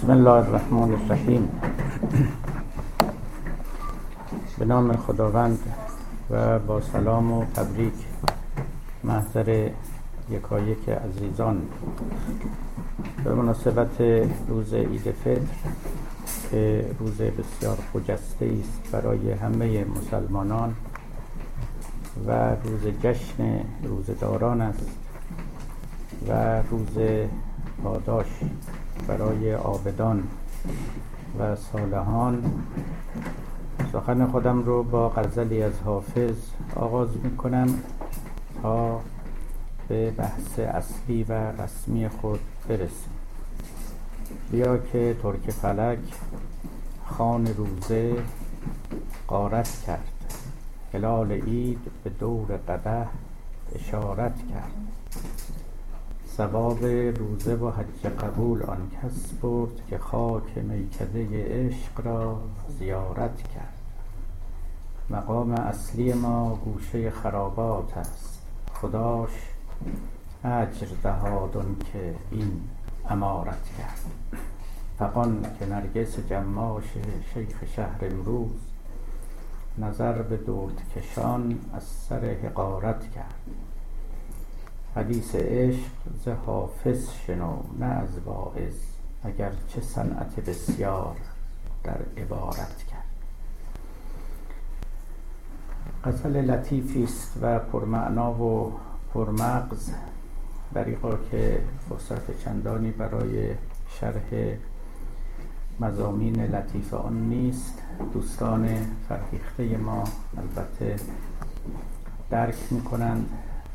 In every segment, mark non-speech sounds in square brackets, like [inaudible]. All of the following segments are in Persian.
بسم الله الرحمن الرحیم. به نام خداوند و با سلام و تبریک محضر یکایک عزیزان. به مناسبت روز عید فطر که روز بسیار خجسته است برای همه مسلمانان و روز جشن روزداران است و روز پاداش برای آبدان و صالحان. سخن خودم رو با غزلی از حافظ آغاز می کنم تا به بحث اصلی و رسمی خود برسیم. بیا که ترک فلک خان روزه قارت کرد. هلال عید به دور قده اشارت کرد. ثواب روزه و حج قبول آن کس برد که خاک میکده عشق را زیارت کرد. مقام اصلی ما گوشه خرابات است. خداش اجر دهاد که این امارت کرد. فقان که نرگس جماش شیخ شهر امروز نظر به درد کشان از سر حقارت کرد. حدیث عشق ز حافظ شنو نه از واعظ اگر چه صنعت بسیار در عبارت کرد. غزل لطیفی است و پرمعنا و پرمغز دریقا که فرصت چندانی برای شرح مزامین لطیف آن نیست. دوستان فرهیخته ما البته درک می‌کنند.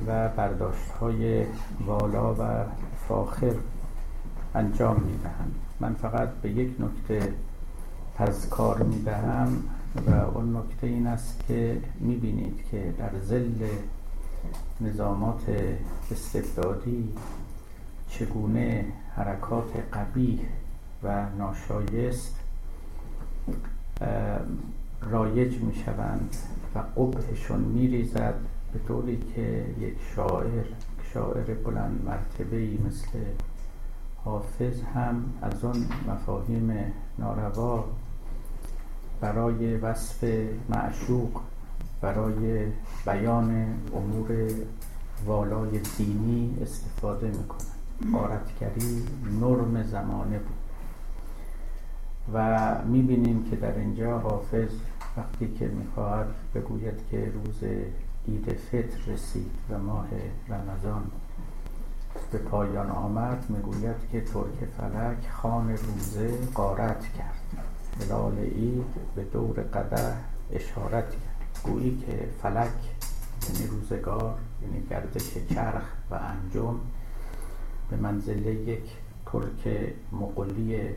و برداشت های والا و فاخر انجام می‌دهند من فقط به یک نکته تذکار می‌دهم و اون نکته این است که می‌بینید که در زل نظامات استبدادی چگونه حرکات قبیح و ناشایست رایج می شوند و قبهشون می ریزد به طوری که یک شاعر شاعر بلند مرتبه مثل حافظ هم از آن مفاهیم ناروا برای وصف معشوق برای بیان امور والای دینی استفاده می‌کنه قارتگری نرم زمانه بود. و می‌بینیم که در اینجا حافظ وقتی که می‌خواهد بگوید که روز عید فطر رسید و ماه رمضان به پایان آمد می‌گوید که ترک فلک خان روزه قارت کرد. هلال عید به دور قده اشارت کرد. گویی که فلک یعنی روزگار یعنی گردش چرخ و انجم به منزله یک ترک مقلی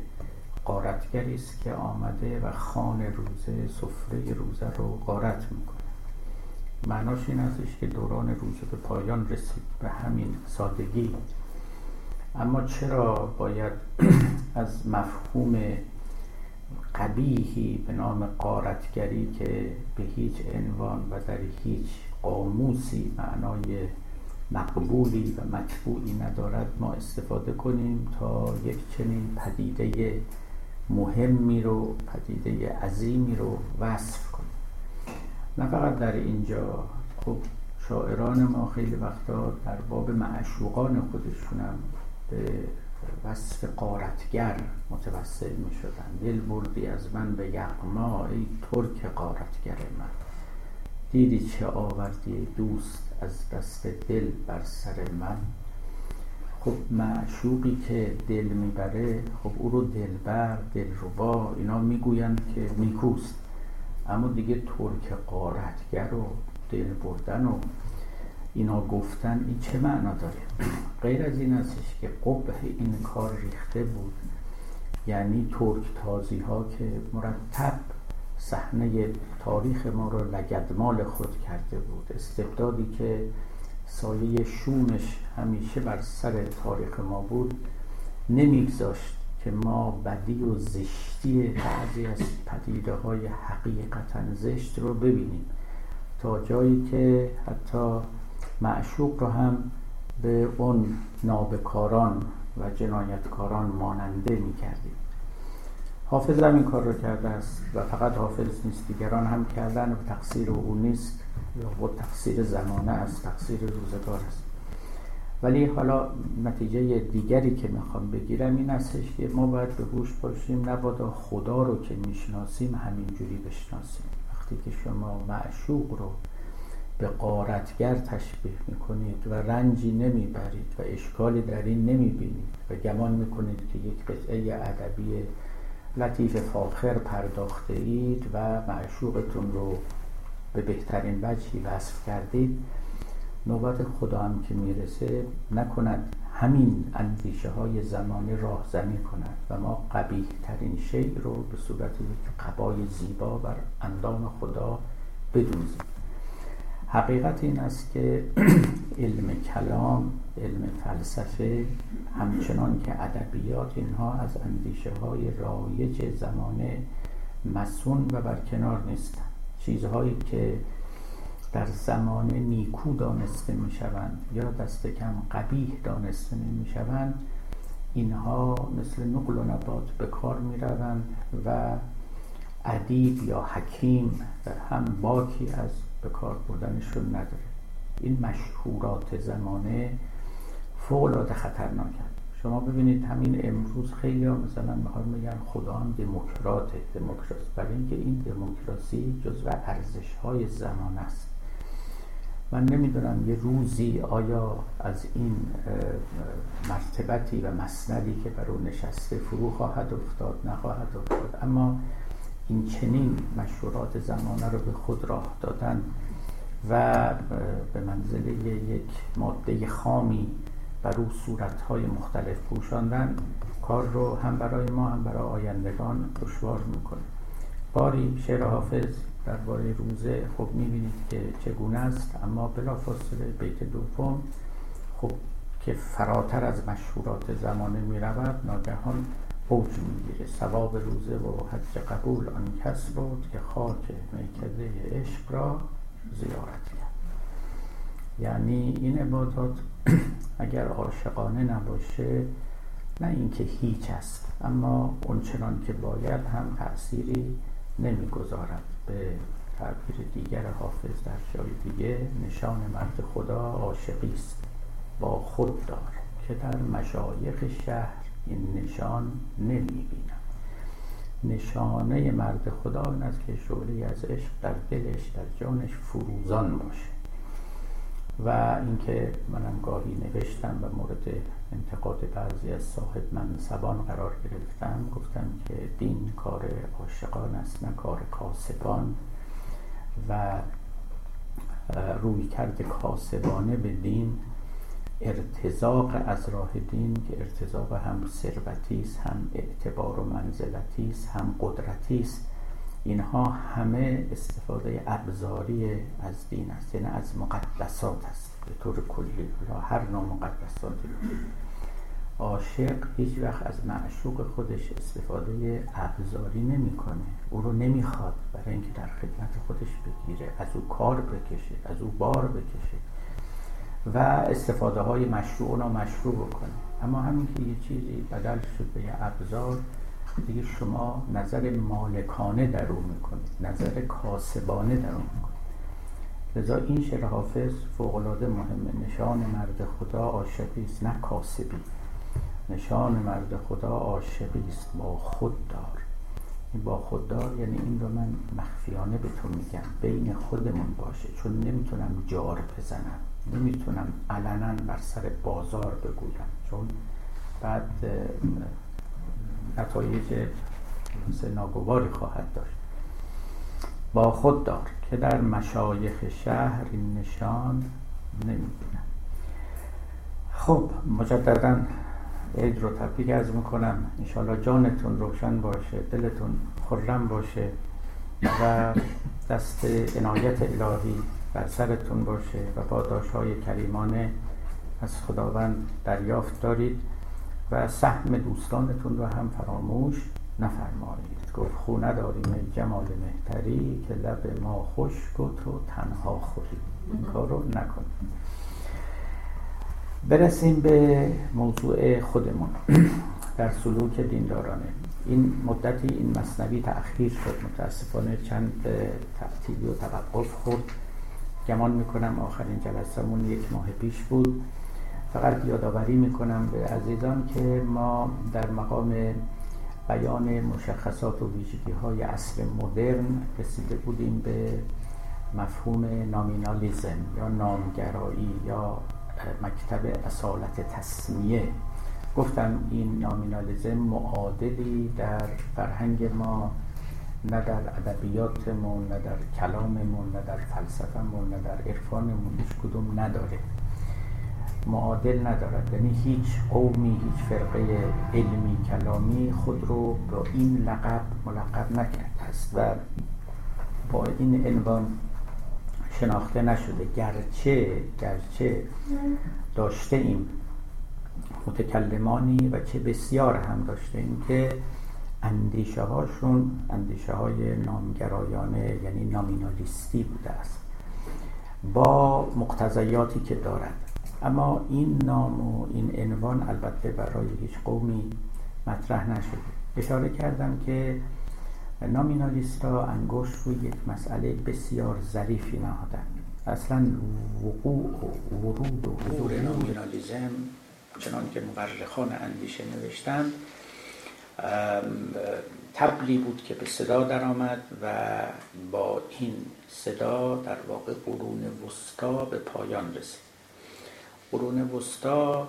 قارتگری است که آمده و خان روزه سفره روزه رو قارت می‌کنه معناش این استش که دوران روزه به پایان رسید به همین سادگی. اما چرا باید [clears throat] از مفهوم قبیهی به نام قارتگری که به هیچ عنوان و در هیچ قاموسی معنای مقبولی و مطبوعی ندارد ما استفاده کنیم تا یک چنین پدیده مهمی رو پدیده عظیمی رو وصف نه فقط در اینجا. خب شاعران ما خیلی وقتا در باب معشوقان خودشونم به وصف قارتگر متوسل می شدن دل بردی از من به یقما ای ترک قارتگر من. دیدی چه آوردی دوست از دست دل بر سر من؟ خب معشوقی که دل می‌بره خب او رو دلبر دلربا اینا می‌گویند که نیکوست. اما دیگه ترک قارتگر و دل بردن و اینا گفتن این چه معنا داره؟ غیر از این استش که قبه این کار ریخته بود. یعنی ترک تازی ها که مرتب صحنه تاریخ ما رو لگدمال خود کرده بود. استبدادی که سایه شومش همیشه بر سر تاریخ ما بود نمیگذاشت. که ما بدی و زشتی بعضی از پدیده های حقیقتا زشت رو ببینیم. تا جایی که حتی معشوق رو هم به اون نابکاران و جنایتکاران ماننده می کردیم حافظ هم این کار رو کرده است و فقط حافظ نیست دیگران هم کردن و تقصیر او نیست. یا تقصیر زمانه است تقصیر روزگار است. ولی حالا نتیجه دیگری که می‌خوام بگیرم این استش که ما باید به هوش باشیم نبادا خدا رو که می‌شناسیم همینجوری بشناسیم. وقتی که شما معشوق رو به قارتگر تشبیه می‌کنید و رنجی نمی‌برید و اشکالی در این نمی‌بینید و گمان می‌کنید که یک قطعه ادبی لطیف فاخر پرداخته اید و معشوقتون رو به بهترین وجهی وصف کردید نوبت خدا هم که می‌رسه نکند. همین اندیشه های زمانه راهزنی کند و ما قبیه ترین شیء رو به صورت یک قبای زیبا بر اندام خدا بدوزیم حقیقت این است که [clears throat] علم کلام علم فلسفه همچنان که ادبیات اینها از اندیشه های رایج زمانه مسون و برکنار نیستند. چیزهایی که در زمان نیکو دانسته می شوند یا دست کم قبیح دانسته نمی شوند اینها مثل نقل و نبات به کار می روند و ادیب یا حکیم هم باکی از به کار بردنشون نداره. این مشهورات زمانه فوق العاده خطرناک شما ببینید همین امروز خیلی ها مثلا می‌خوان میگن خدا هم دموکراته. دموکراسی برای اینکه این دموکراسی جزو ارزش های زمان است. من نمی‌دونم یه روزی آیا از این مرتبتی و مسندی که بر اون نشسته فرو خواهد افتاد نخواهد افتاد. اما این چنین مشهورات زمانه رو به خود راه دادن و به منزله یک ماده خامی بر او صورتهای مختلف پوشاندن کار رو هم برای ما هم برای آیندگان دشوار می‌کنه. باری شعر حافظ. درباره روزه خب می‌بینید که چگونه است. اما بلافاصله بیت دوم خب که فراتر از مشهورات زمانه می‌رود ناگهان اوج می‌گیره. ثواب روزه و حج قبول آن کس بود که خاک میکده عشق را زیارت کرد. یعنی این عبادات [clears throat] اگر عاشقانه نباشه نه اینکه هیچ است اما اونچنان که باید هم تأثیری نمی‌گذارد. به تعبیر دیگر حافظ در جای دیگه نشان مرد خدا عاشقی است با خود دار که در مشایخ شهر این نشان نمی‌بینم. نشانه مرد خدا این است که شعله از عشق در دلش در جانش فروزان باشه. و اینکه منم گاهی نوشتم و مورد انتقاد بعضی از صاحب منصبان قرار گرفتم. گفتم که دین کار عاشقان است نه کار کاسبان. و روی کرد کاسبانه به دین. ارتزاق از راه دین که ارتزاق هم ثروتی است هم اعتبار و منزلتی است هم قدرتی است. اینها همه استفاده ابزاری از دین است یعنی از مقدسات است. به طور کلی هر نوع مقدساتی. عاشق هیچ وقت از معشوق خودش استفاده ابزاری نمی‌کنه. او رو نمی‌خواد برای اینکه در خدمت خودش بگیره. از او کار بکشه از او بار بکشه و استفاده های مشروع و مشروع بکنه. اما همین که یه چیزی بدل شد به یه ابزار دیگه شما نظر مالکانه در اون می‌کنید. نظر کاسبانه در اون می‌کنید. لذا این شعر حافظ فوقلاده مهمه. نشان مرد خدا عاشقی است نه کاسبی. نشان مرد خدا عاشقی است با خود دار. این با خوددار یعنی این رو من مخفیانه به تو میگم بین خودمون باشه. چون نمی‌تونم جار بزنم نمی‌تونم علنا بر سر بازار بگویم. چون بعد نتایج ناگواری خواهد داشت. با خود دار که در مشایخ شهر این نشان نمی‌بینم. خب مجددا عید رو تبریک از می‌کنم. انشالله جانتون روشن باشه دلتون خرم باشه و دست عنایت الهی بر سرتون باشه و با های کریمانه از خداوند دریافت دارید و سهم دوستانتون رو هم فراموش نفرمایید. گفت خو نداریم جمال مهتری که لب ما خوش و تو تنها خوری. این کار رو نکنید. برسیم به موضوع خودمون. در سلوک دیندارانه. این مدتی این مصنوی تأخیر شد متاسفانه چند تعطیلی و توقف خورد. گمان می‌کنم آخرین جلسمون یک ماه پیش بود. فقط یادآوری می‌کنم به عزیزان که ما در مقام بیان مشخصات و ویژگی های اصل مدرن رسیده بودیم به مفهوم نامینالیزم یا نامگرایی یا مکتب اصالت تصمیه گفتم این نامینالیزم معادلی در فرهنگ ما نه در ادبیاتمون نه در کلاممون نه در فلسفهمون نه در عرفانمون هیچ کدوم نداره. معادل ندارد. یعنی هیچ قومی هیچ فرقه علمی کلامی خود رو با این لقب ملقب نکرده است و با این عنوان شناخته نشده. گرچه گرچه داشته ایم. متکلمانی و چه بسیار هم داشته ایم که اندیشه هاشون اندیشه های نامگرایانه یعنی نامینالیستی بوده است. با مقتضیاتی که دارد. اما این نام و این عنوان البته برای هیچ قومی مطرح نشده. اشاره کردم که نامینالیست را انگشت روی یک مسئله بسیار ظریفی نهادن. اصلا وقوع و ورود و حضور نامینالیزم چنان که مورخان اندیشه نوشتند تبلی بود که به صدا درآمد و با این صدا در واقع قرون وسطا به پایان رسید. قرون وسطا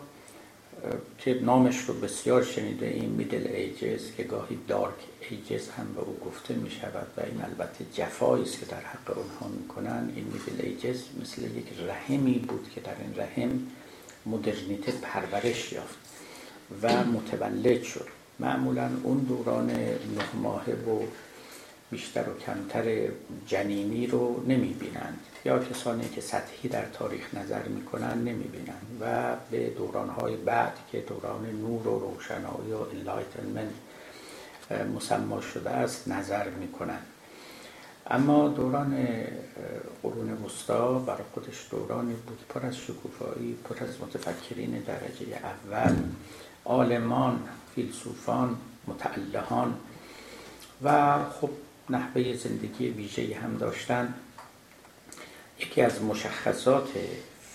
که نامش رو بسیار شنیده این میدل ایجز که گاهی دارک ایجز هم به او گفته می شود و این البته جفایی است که در حق اونها می‌کنن. این میدل ایجز مثل یک رحمی بود که در این رحم مدرنیته پرورش یافت و متولد شد. معمولا اون دوران نه ماهه و بیشتر و کمتر جنینی رو نمی بینند یا کسانی که سطحی در تاریخ نظر می‌کنن نمی بینند و به دورانهای بعد که دوران نور و روشنایی و enlightenment مسما شده است نظر می‌کنند. اما دوران قرون وسطا برای خودش دورانی بود. پر از شکوفایی پر از متفکرین درجه اول عالمان فیلسوفان متألهان. و خب نحوه زندگی ویژه هم داشتن. یکی از مشخصات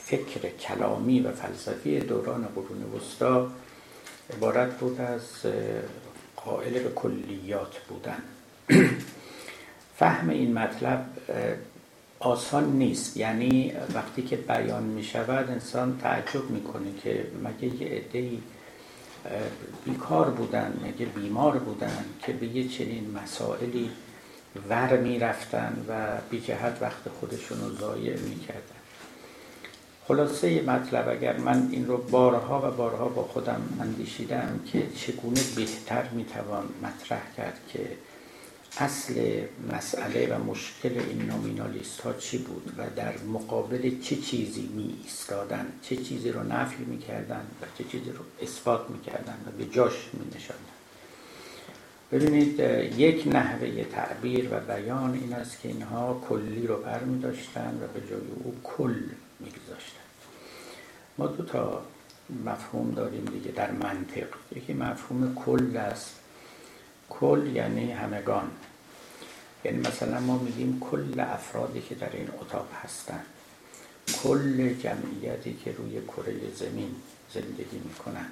فکر کلامی و فلسفی دوران قرون وسطا عبارت بود از قائل به کلیات بودن. [clears throat] فهم این مطلب آسان نیست. یعنی وقتی که بیان می شود انسان تعجب می‌کنه که مگه یه عده‌ای بیکار بودن مگه بیمار بودن که به یه چنین مسائلی ور می رفتن و بی جهت وقت خودشون رو ضایع می کردن خلاصه مطلب اگر من این رو بارها و بارها با خودم اندیشیدم که چگونه بهتر می توان مطرح کرد که اصل مسئله و مشکل این نومینالیست ها چی بود و در مقابل چه چیزی می ایستادن چه چیزی رو نفی می کردن و چه چیزی رو اثبات می کردن و به جاش می ببینید یک نحوه تعبیر و بیان این است که اینها کلی رو بر می داشتن و به جای او کل می گذاشتن ما دو تا مفهوم داریم دیگه در منطق. یکی مفهوم کل است. کل یعنی همگان. یعنی مثلا ما میگیم کل افرادی که در این اتاق هستن. کل جمعیتی که روی کره زمین زندگی می‌کنن.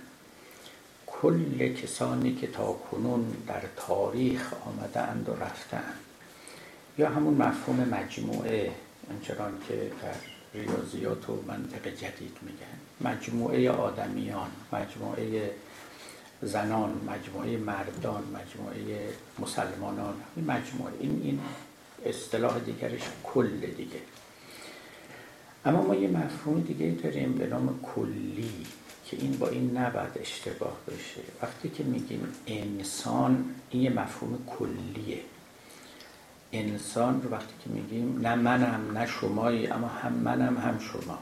کل کسانی که تا کنون در تاریخ آمدند و رفتند یا همون مفهوم مجموعه انچنان که در ریاضیات و منطق جدید میگن. مجموعه آدمیان مجموعه زنان مجموعه مردان مجموعه مسلمانان. این مجموعه این این اصطلاح دیگرش کل دیگه. اما ما یه مفهوم دیگه داریم به نام کلی. که این با این نباید اشتباه بشه وقتی که میگیم انسان این یه مفهوم کلیه. انسان رو وقتی که میگیم نه منم نه شمایی اما هم منم هم شما.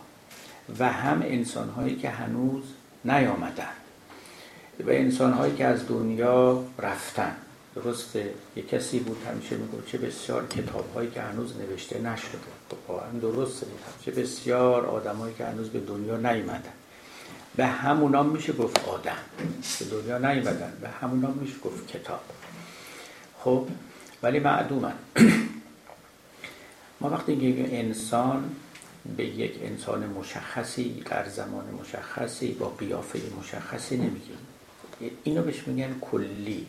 و هم انسان هایی که هنوز نیامدن. و انسان هایی که از دنیا رفتن. درسته؟ یه کسی بود همیشه میگو چه بسیار کتاب هایی که هنوز نوشته نشده. خب، واقعا درسته. چه بسیار آدم هایی که هنوز به دنیا نیومدن. به همونا میشه گفت آدم. به دنیا نیومدن. به همونا میشه گفت کتاب. خب ولی معدومن. ما وقتی میگیم انسان به یک انسان مشخصی در زمان مشخصی با قیافه مشخصی نمیگیم. اینو بهش میگن کلی.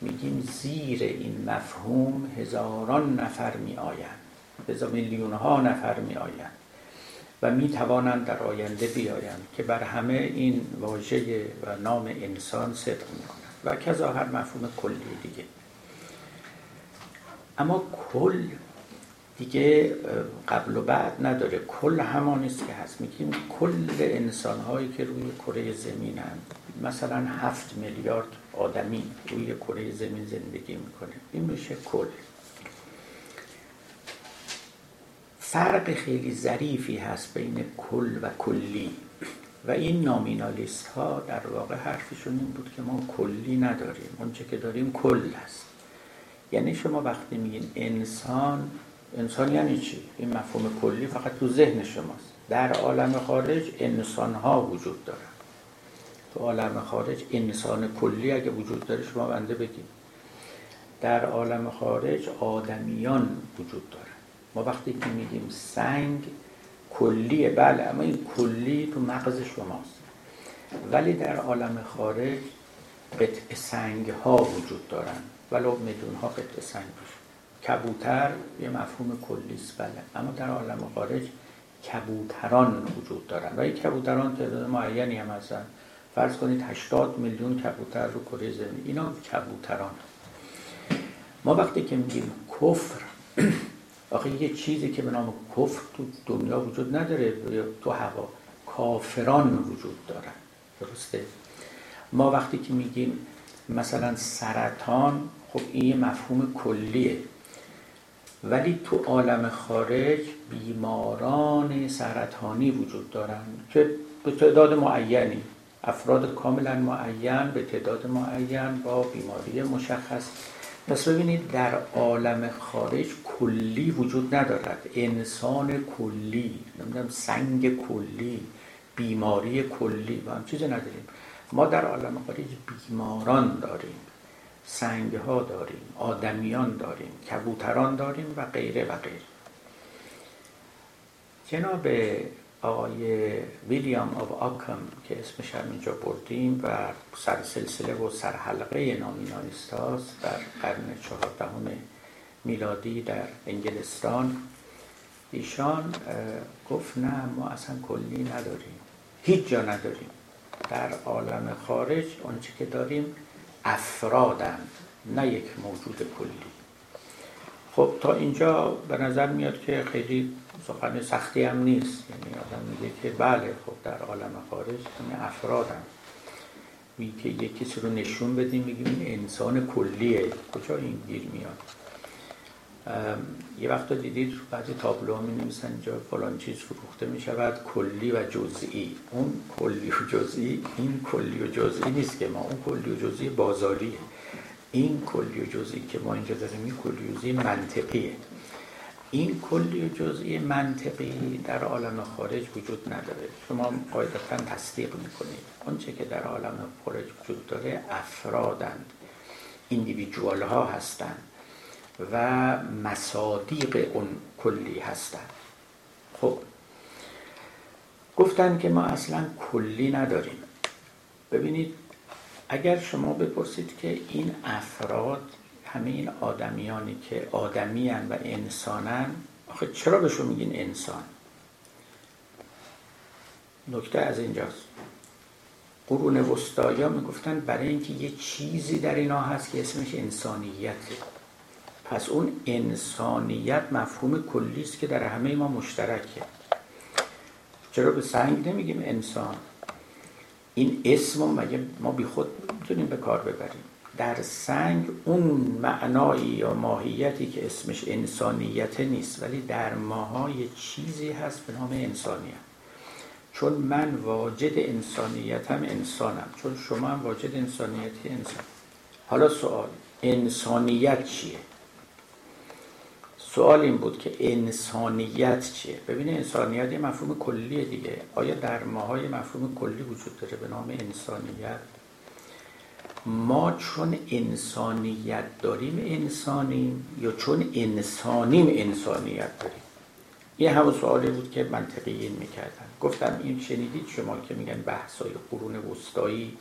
میگیم زیر این مفهوم هزاران نفر می آیند به میلیون ها نفر می آیند و می توانند در آینده بیایند که بر همه این واژه و نام انسان صدق می کنند و کذا هر مفهوم کلی دیگه. اما کل دیگه قبل و بعد نداره. کل همانی است که هست. میگیم کل انسان هایی که روی کره زمین هست مثلا هفت میلیارد آدمی روی کره زمین زندگی می‌کنه. این میشه کل. فرق خیلی ظریفی هست بین کل و کلی. و این نامینالیست ها در واقع حرفشون این بود که ما کلی نداریم. اونچه که داریم کل هست. یعنی شما وقتی میگین انسان انسان یعنی چی؟ این مفهوم کلی فقط تو ذهن شماست. در عالم خارج انسان ها وجود دارن. تو عالم خارج انسان کلی اگه وجود داره شما بنده بگیم در عالم خارج آدمیان وجود دارن. ما وقتی که میگیم سنگ کلیه بله اما این کلی تو مغز شماست. ولی در عالم خارج قطع سنگ ها وجود دارن. ولو میدون ها قطع سنگ کبوتر یه مفهوم کلی است بله. اما در عالم خارج کبوتران وجود دارن. و این کبوتران تعداد معینی هم هستن. فرض کنید 80 میلیون کبوتر رو کره زمین. اینا کبوتران. ما وقتی که میگیم کفر [clears throat] آخه یه چیزی که به نام کفر تو دنیا وجود نداره تو هوا. کافران وجود دارن درسته؟ ما وقتی که میگیم مثلا سرطان خب این مفهوم کلیه. ولی تو عالم خارج بیماران سرطانی وجود دارند که به تعداد معینی افراد کاملا معین به تعداد معین با بیماری مشخص. پس ببینید در عالم خارج کلی وجود ندارد. انسان کلی نمی‌دونم سنگ کلی بیماری کلی و هم چیزی نداریم. ما در عالم خارج بیماران داریم سنگ ها داریم آدمیان داریم کبوتران داریم و غیره و غیره. جناب آقای ویلیام آف آکم که اسمش هم اینجا بردیم و سر سلسله و سرحلقه نامینالیست هاست در قرن چهاردهم میلادی در انگلستان. ایشان گفت نه ما اصلا کلی نداریم. هیچ جا نداریم. در عالم خارج آنچه که داریم افرادند نه یک موجود کلی. خب تا اینجا به نظر میاد که خیلی سخن سختی هم نیست. یعنی آدم میگه که بله خب در عالم خارج همه افرادن. میگه که یک کسی رو نشون بدیم میگیم این انسان کلیه. کجا این گیر میاد؟ یه وقت دیدید بعضی تابلو می نویسن اینجا فلان چیز فروخته می شود کلی و جزئی. اون کلی و جزئی این کلی و جزئی نیست که ما. اون کلی و جزئی بازاریه. این کلی و جزئی که ما اینجا داریم این کلی و جزئی منطقیه. این کلی و جزئی منطقی در عالم خارج وجود نداره. شما قاعدتا تصدیق می‌کنید. آنچه که در عالم خارج وجود داره افرادند ایندیویدوال ها هستند و مصادیق اون کلی هستند. خب گفتن که ما اصلا کلی نداریم. ببینید اگر شما بپرسید که این افراد همه این آدمیانی که آدمیان و انسانن آخه چرا بهشون میگین انسان؟ نکته از اینجاست. قرون وسطایا می‌گفتن برای اینکه یه چیزی در اینا هست که اسمش انسانیته. پس اون انسانیت مفهوم کلی است که در همه ما مشترکه. چرا به سنگ نمیگیم انسان؟ این اسم مگه ما بی خود می‌تونیم به کار ببریم؟ در سنگ اون معنایی یا ماهیتی که اسمش انسانیت نیست ولی در ماها یه چیزی هست به نام انسانیت. چون من واجد انسانیتم انسانم. چون شما هم واجد انسانیتی انسان. حالا سوال انسانیت چیه؟ سوال این بود که انسانیت چیه؟ ببینه انسانیت یه مفهوم کلیه دیگه. آیا در ماهای مفهوم کلی وجود داره به نام انسانیت؟ ما چون انسانیت داریم انسانیم یا چون انسانیم انسانیت داریم؟ یه همون سوالی بود که منطقی می‌کردن. گفتم این شنیدید شما که میگن بحثای قرون وسطایی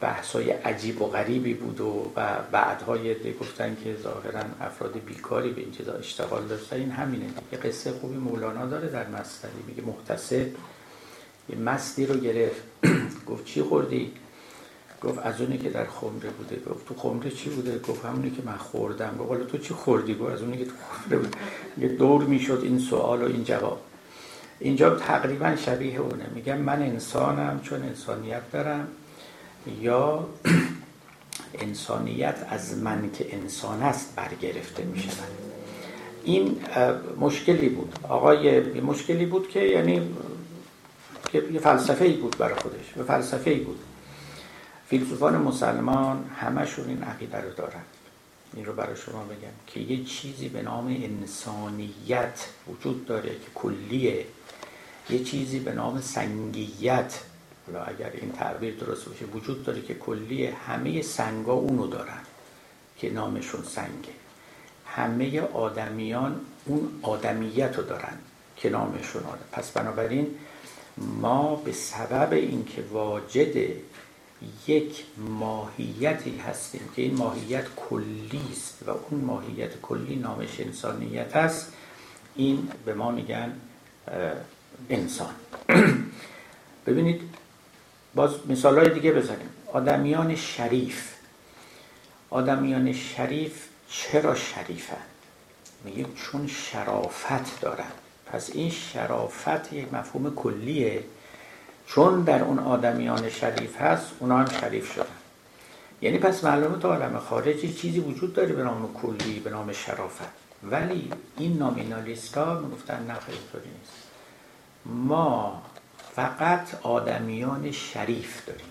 بحثای عجیب و غریبی بود و بعدهای ده گفتن که ظاهرا افراد بیکاری به این چیزا اشتغال داشتن. این همینه یه قصه خوبی مولانا داره در مستری. میگه محتسب یه مستی رو گرفت. [clears throat] گفت چی خوردی؟ گفت از اونی که در خمره بوده گفت تو خمره چی بوده؟ گفت همونی که من خوردم. گفت حالا تو چی خوردی؟ گفت از اونی که تو خمره بود یه دور می‌شد این سوال و این جواب. اینجا تقریبا شبیه اونه. میگم من انسانم چون انسانیت دارم. یا [clears throat] انسانیت از من که انسان است برگرفته می شود این مشکلی بود. آقای مشکلی بود که یعنی یه فلسفه ای بود برای خودش. یه فلسفه ای بود. فیلسوفان مسلمان همشون این عقیده رو دارن. این رو برای شما بگم که یه چیزی به نام انسانیت وجود داره که کلیه. یه چیزی به نام سنگیت. حالا اگر این تعبیر درست باشه وجود داره که کلی همه سنگا اونو دارن که نامشون سنگه. همه آدمیان اون آدمیت رو دارن که نامشون آدم. پس بنابراین ما به سبب اینکه واجد یک ماهیتی هستیم که این ماهیت کلی است و اون ماهیت کلی نامش انسانیت است. این به ما میگن انسان. [clears throat] ببینید باز مثال های دیگه بزنیم. آدمیان شریف. آدمیان شریف چرا شریفن میگه چون شرافت دارن. پس این شرافت یک مفهوم کلیه. چون در اون آدمیان شریف هست اونا هم شریف شدن. یعنی پس معلومه تو عالم خارجی چیزی وجود داره به نام کلی به نام شرافت. ولی این نامینالیست ها می‌گفتن نه خیلی نیست. ما فقط آدمیان شریف داریم.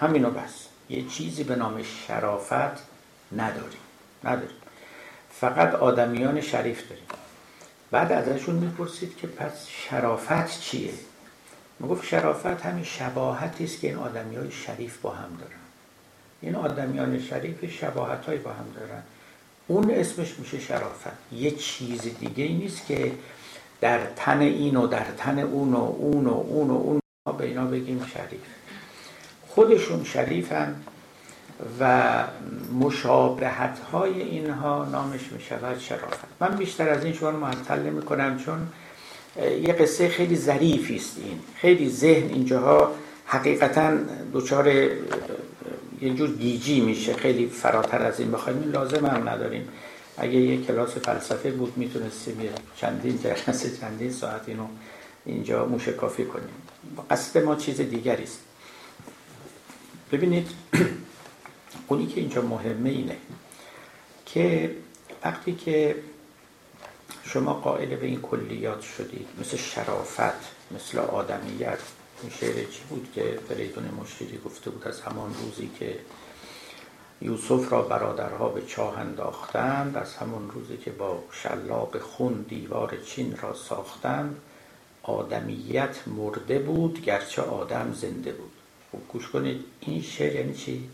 همینو بس. یه چیزی به نام شرافت نداریم. نداریم. فقط آدمیان شریف داریم. بعد ازشون می‌پرسید که پس شرافت چیه؟ می‌گفت شرافت همین شباهتی است که این آدمی های شریف با هم دارن. این آدمیان شریف شباهت های با هم دارن. اون اسمش میشه شرافت. یه چیز دیگه ای نیست که در تن این و در تن اون و اون و اون و اون به اینا بگیم شریف. خودشون شریفن و مشابهت های اینها نامش می شود شرافت. من بیشتر از این شما معطل نمی کنم چون یه قصه خیلی ظریفی است این. خیلی ذهن اینجاها حقیقتا دچار یه جور گیجی میشه. خیلی فراتر از این بخوایم. لازم هم نداریم. اگه یه کلاس فلسفه بود می‌تونستیم یه چندین جلسه چندین ساعت اینو اینجا موشکافی کنیم. قصد ما چیز دیگری است. ببینید [clears throat] اونی که اینجا مهمه اینه که وقتی که شما قائل به این کلیات شدید مثل شرافت مثل آدمیت. این شعر چی بود که فریدون مشتری گفته بود از همان روزی که یوسف را برادرها به چاه انداختند از همون روزی که با شلاق خون دیوار چین را ساختند آدمیت مرده بود گرچه آدم زنده بود. خوب گوش کنید این شعر یعنی چی؟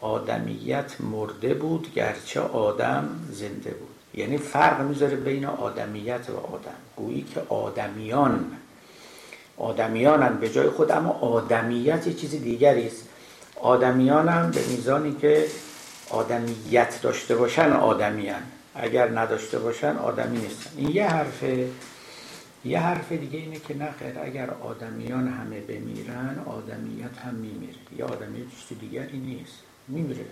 آدمیت مرده بود گرچه آدم زنده بود. یعنی فرق می‌ذاره بین آدمیت و آدم. گویی که آدمیان آدمیانن به جای خود اما آدمیت یه چیز دیگری است. آدمیانم به میزانی که آدمیت داشته باشن آدمیان. اگر نداشته باشن آدمی نیستن. این یه حرفه. یه حرف دیگه اینه که نخیر اگر آدمیان همه بمیرن آدمیت هم میمیره. یه آدمیت چیز دیگری نیست. میمیره.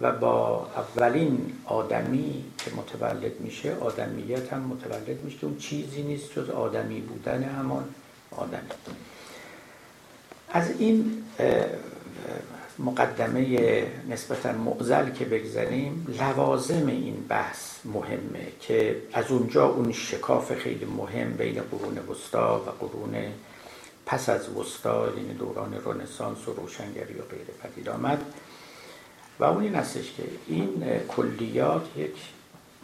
و با اولین آدمی که متولد میشه آدمیت هم متولد میشه اون چیزی نیست جز آدمی بودن همان آدمی. از این مقدمه نسبتا معزل که بگذاریم لوازم این بحث مهمه که از اونجا اون شکاف خیلی مهم بین قرون وسطا و قرون پس از وسطا یعنی دوران رنسانس و روشنگری و غیره پدید آمد. و اون این هستش که این کلیات یک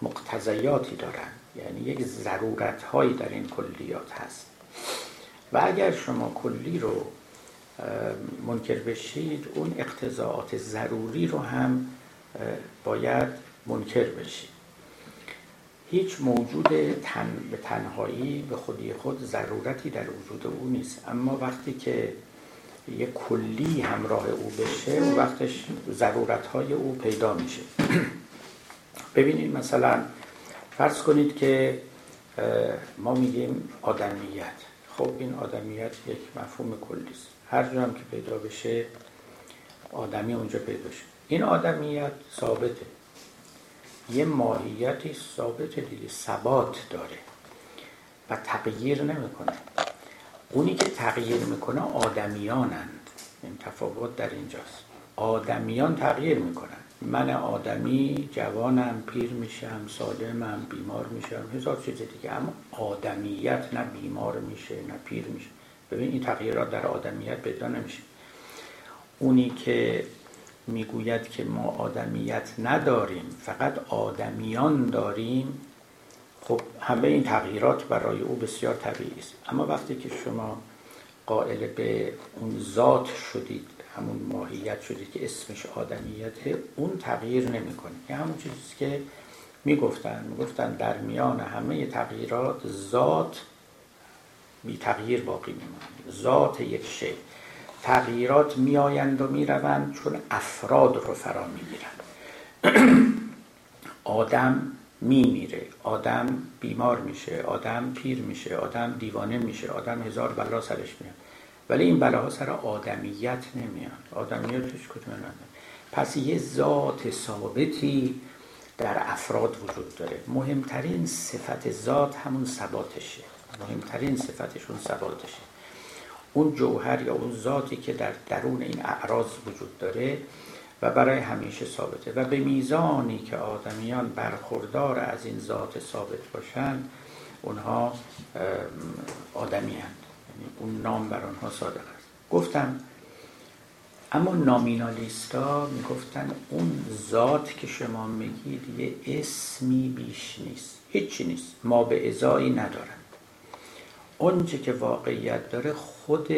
مقتضیاتی دارن. یعنی یک ضرورت هایی در این کلیات هست. و اگر شما کلی رو منکر بشید اون اقتضاعات ضروری رو هم باید منکر بشید. هیچ موجود تن به تنهایی به خودی خود ضرورتی در وجود او نیست. اما وقتی که یک کلی همراه او بشه اون وقتش ضرورت های او پیدا میشه. [clears throat] ببینید مثلا فرض کنید که ما میگیم آدمیت. خب این آدمیت یک مفهوم کلی است. هر جا هم که پیدا بشه آدمی اونجا پیدا شه. این آدمیت ثابته. یه ماهیتی ثابت دیگه. ثبات داره. و تغییر نمی‌کنه. اونی که تغییر می‌کنه آدمیانند این تفاوت در اینجاست. آدمیان تغییر می‌کنن. من آدمی جوانم پیر میشم سالمم بیمار میشم هزار چیز دیگه. اما آدمیت نه بیمار میشه نه پیر میشه. ببین این تغییرات در آدمیت پیدا نمیشه. اونی که می‌گوید که ما آدمیت نداریم فقط آدمیان داریم خب همه این تغییرات برای او بسیار طبیعی است. اما وقتی که شما قائل به اون ذات شدید همون ماهیت شدید که اسمش آدمیته اون تغییر نمی‌کنه. یه همون چیزی که می‌گفتن. می‌گفتن در میان همه تغییرات ذات بی تغییر باقی میماند. ذات یک شی. تغییرات میآیند و می‌روند چون افراد رو فرا می‌گیرند. [clears throat] آدم میمیره. آدم بیمار میشه آدم پیر میشه آدم دیوانه میشه آدم هزار بلا سرش میاد. ولی این بلاها سر آدمیت نمیاد آدمیتش کدوم پس یه ذات ثابتی در افراد وجود داره. مهمترین صفت ذات همون ثباتشه. مهمترین صفتشون ثباتشه. اون جوهر یا اون ذاتی که در درون این اعراض وجود داره و برای همیشه ثابته. و به میزانی که آدمیان برخوردار از این ذات ثابت باشند اونها آدمی هند. یعنی اون نام بر آنها صادق است. گفتم اما نامینالیستا می‌گفتن اون ذات که شما میگید یه اسمی بیش نیست. هیچی نیست. ما به ازایی ندارند. اونچه که واقعیت داره خود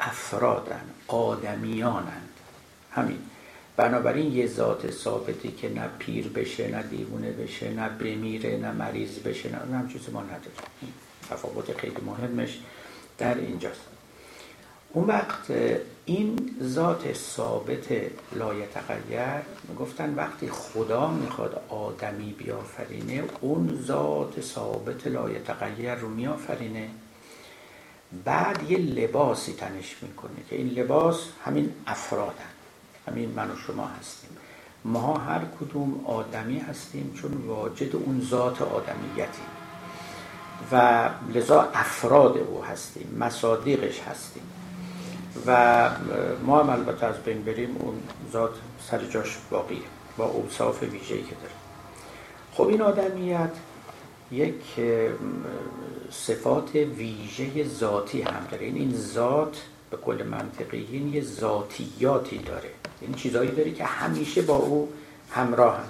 افرادن آدمیانند. همین. بنابراین یه ذات ثابتی که نه پیر بشه نه دیوونه بشه نه بمیره نه مریض بشه نه هم چیز ما نداریم. تفاوت خیلی مهمش در اینجاست. اون وقت این ذات ثابت لایتغیر گفتن وقتی خدا می‌خواد آدمی بیافرینه اون ذات ثابت لایتغیر رو میآفرینه. بعد یه لباسی تنش می‌کنه که این لباس همین افرادن. همین من و شما هستیم. ما هر کدوم آدمی هستیم چون واجد اون ذات آدمیتیم و لذا افراد او هستیم مصادیقش هستیم. و ما هم البته از بین بریم اون ذات سر جاش باقیه با اوصاف ویژه‌ای که داره. خب این آدمیت یک صفات ویژه ذاتی هم داره. این این ذات به کل منطقی این یه ذاتیاتی داره. این چیزایی داره که همیشه با او همراه هم.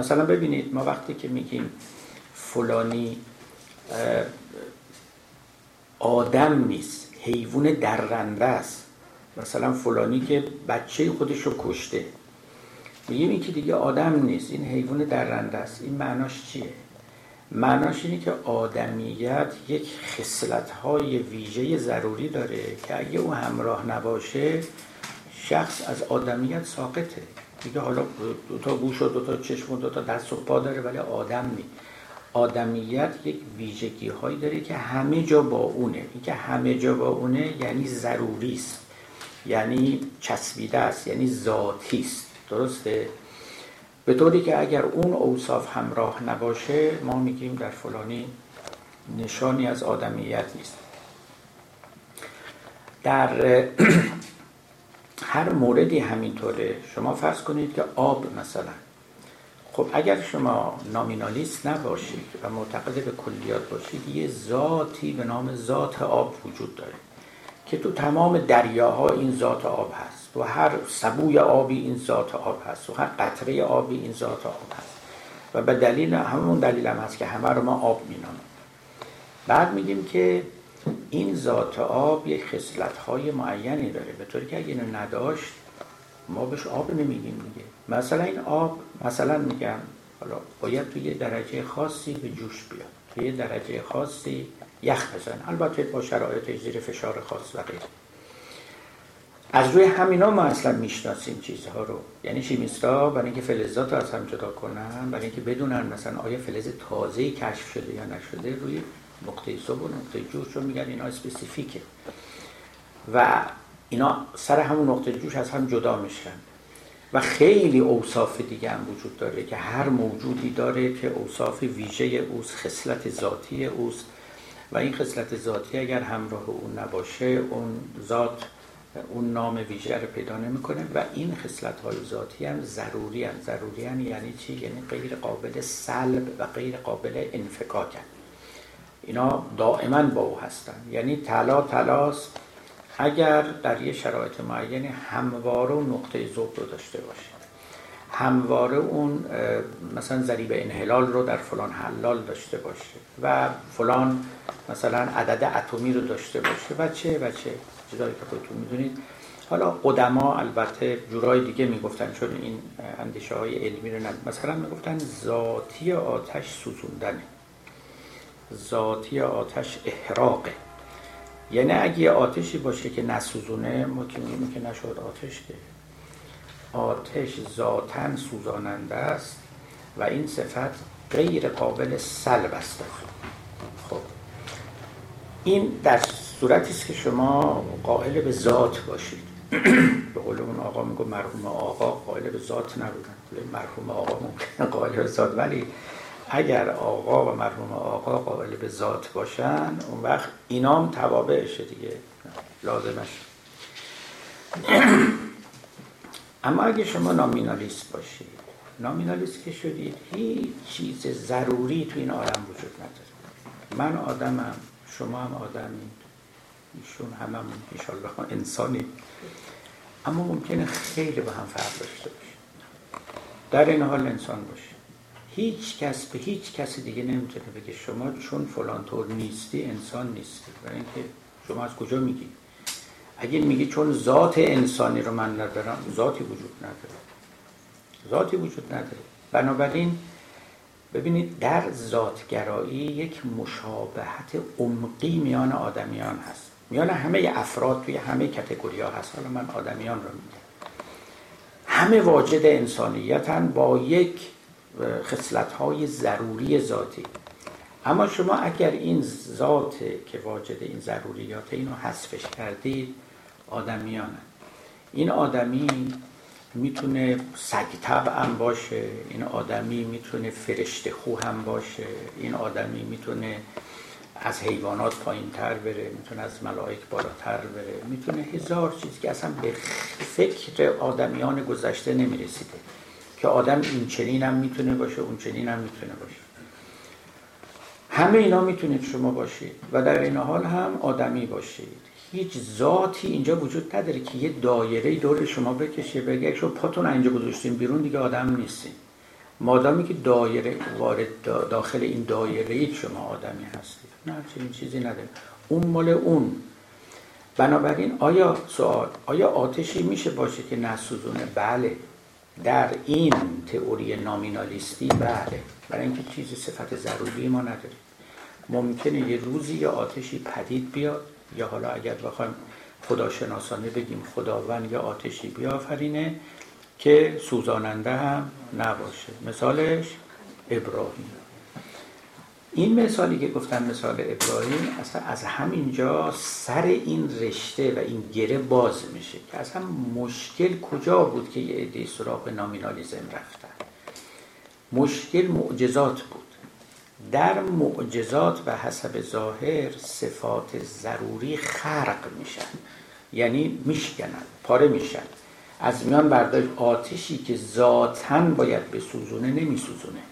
مثلا ببینید ما وقتی که میگیم فلانی آدم نیست حیوان درنده است. مثلا فلانی که بچه خودش رو کشته. میگیم این که دیگه آدم نیست این حیوان درنده است. این معناش چیه؟ معناش اینه که آدمیت یک خصلت های ویژه ضروری داره که اگه او همراه نباشه شخص از آدمیت ساقطه. دیگه حالا دو تا گوش و دو تا چشم و دو تا دست و پا داره ولی آدم نی. آدمیت یک ویژگی هایی داره که همه جا با اونه. این که همه جا با اونه یعنی ضروری است یعنی چسبیده است یعنی ذاتی است. درسته؟ به طوری که اگر اون اوصاف همراه نباشه ما میگیم در فلانی نشانی از آدمیت نیست. در [clears throat] هر موردی همینطوره. شما فرض کنید که آب مثلا. خب اگر شما نامینالیست نباشید و معتقد به کلیات باشید یه ذاتی به نام ذات آب وجود داره که تو تمام دریاها این ذات آب هست. و هر سبوی آبی این ذات آب هست و هر قطره آبی این ذات آب هست. و به دلیل همون دلیل هم هست که همه رو ما آب مینامیم. بعد میگیم که این ذات آب یک خصلت های معینی داره. به طوری که اگه اینو نداشت ما بهش آب نمیگیم دیگه. مثلا این آب مثلا میگم حالا باید توی درجه خاصی به جوش بیاد. توی درجه خاصی یخ بزن. البته با شرایط زیر فشار خاص و غیره. از روی همینا ما اصلا می‌شناسیم چیزها رو. یعنی شیمیستا برای اینکه فلزات رو از هم جدا کنن برای اینکه بدونن مثلا آیا فلز تازه کشف شده یا نشده روی نقطه صبح و نقطه جوش رو میگن اینا اسپسیفیکه و اینا سر همون نقطه جوش از هم جدا میشن. و خیلی اوصاف دیگه هم وجود داره که هر موجودی داره که اوصاف ویژه اوست خصلت ذاتی اوست. و این خصلت ذاتی اگر همراه اون نباشه اون ذات اون نام ویژه رو پیدا نمی‌کنه و این خصلت های ذاتی هم ضروری هم. ضروری هم یعنی چی؟ یعنی غیر قابل سلب و غیر قابل انفکاک هم. اینا دائما با او هستن. یعنی طلا تلاست اگر در یه شرایط معینی همواره نقطه ذوب رو داشته باشه همواره اون مثلا ذریب انحلال رو در فلان حلال داشته باشه و فلان مثلا عدد اتمی رو داشته باشه و چه و چه. چیزایی که خودتون می‌دونید. حالا قدما البته جورای دیگه می‌گفتن چون این اندیشه های علمی رو ند... مثلا می‌گفتن ذاتی آتش سوزوندنه ذاتی آتش احراقه یعنی اگه آتشی باشه که نسوزونه ما که میگیم که نشد آتش که. آتش ذاتن سوزاننده است و این صفت غیر قابل سلب است. خب. این در صورتی است که شما قائل به ذات باشید. به قول اون آقا میگو مرحوم آقا قائل به ذات نبودن. مرحوم آقا ممکنه قائل به ذات ولی اگر آقا و مرحوم آقا قائل به ذات باشن اون وقت اینام توابعشه دیگه. لازمش. اما اگه شما نامینالیست باشید نامینالیست که شدید هیچ چیز ضروری تو این عالم وجود نداره. من آدمم شما هم آدمی ایشون هممون انشالله انسانی. اما ممکنه خیلی به هم فرق داشته باشید در این حال انسان باشید هیچ کس به هیچ کسی دیگه نمی‌تونه بگه شما چون فلان طور نیستی انسان نیستی. برای اینکه شما از کجا میگی؟ اگه میگی چون ذات انسانی رو من ندارم ذاتی وجود نداره. ذاتی وجود نداره. بنابراین ببینید در ذاتگرایی یک مشابهت عمقی میان آدمیان هست. میان همه افراد توی همه کتگوری ها هست. حالا من آدمیان رو میگم. همه واجد انسانیتن با یک خصلت های ضروری ذاتی. اما شما اگر این ذات که واجد این ضروریات اینو حذفش کردید آدمیانه. این آدمی می‌تونه سگ هم باشه این آدمی می‌تونه فرشته خو هم باشه این آدمی می‌تونه از حیوانات پایین تر بره می‌تونه از ملائک بالاتر بره. می‌تونه هزار چیز که اصلا به فکر آدمیان گذشته نمی‌رسیده. که آدم این چنین هم می‌تونه باشه اون چنین هم می‌تونه باشه. همه اینا می‌تونید شما باشید و در این حال هم آدمی باشید. هیچ ذاتی اینجا وجود نداره که یه دایره دور شما بکشه بگه شما پاتون اینجا گذاشتین بیرون دیگه آدم نیستین. مادامی که دایره وارد داخل این دایره شما آدمی هستید نه چنین چیزی نداره اون مال اون. بنابراین آیا سوال آیا آتشی میشه باشه که نسوزونه؟ بله. در این تئوری نامینالیستی بله. برای اینکه چیزی صفت ضروری ما نداریم. ممکنه یه روزی یا آتشی پدید بیاد یا حالا اگر بخوایم خداشناسانه بگیم خداوند یا آتشی بیافرینه که سوزاننده هم نباشه. مثالش ابراهیم. این مثالی که گفتم مثال ابراهیم اصلا از همینجا سر این رشته و این گره باز میشه که اصلا مشکل کجا بود که یه عده سراغ نامینالیزم رفتن؟ مشکل معجزات بود. در معجزات و حسب ظاهر صفات ضروری خرق میشن. یعنی میشکنن پاره میشن. از میان برداشت آتشی که ذاتا باید به سوزونه نمیسوزونه.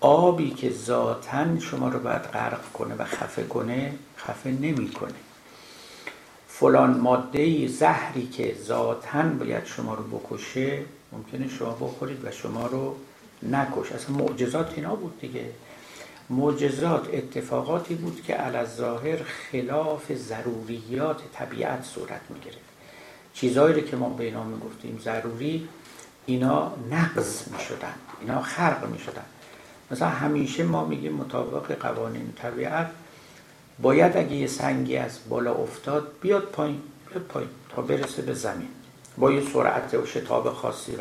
آبی که ذاتا شما رو باید غرق کنه و خفه کنه خفه نمی‌کنه. فلان ماده زهری که ذاتا باید شما رو بکشه ممکنه شما بخورید و شما رو نکش. اصلا معجزات اینا بود دیگه. معجزات اتفاقاتی بود که علی ظاهر خلاف ضروریات طبیعت صورت می‌گرفت. چیزهایی که ما به اینا می‌گفتیم ضروری اینا نقض می‌شدن اینا خرق می‌شدن. مثلا همیشه ما میگیم مطابق قوانین طبیعت باید اگه یه سنگی از بالا افتاد بیاد پایین بیاد پایین تا برسه به زمین. با یه سرعت و شتاب خاصی و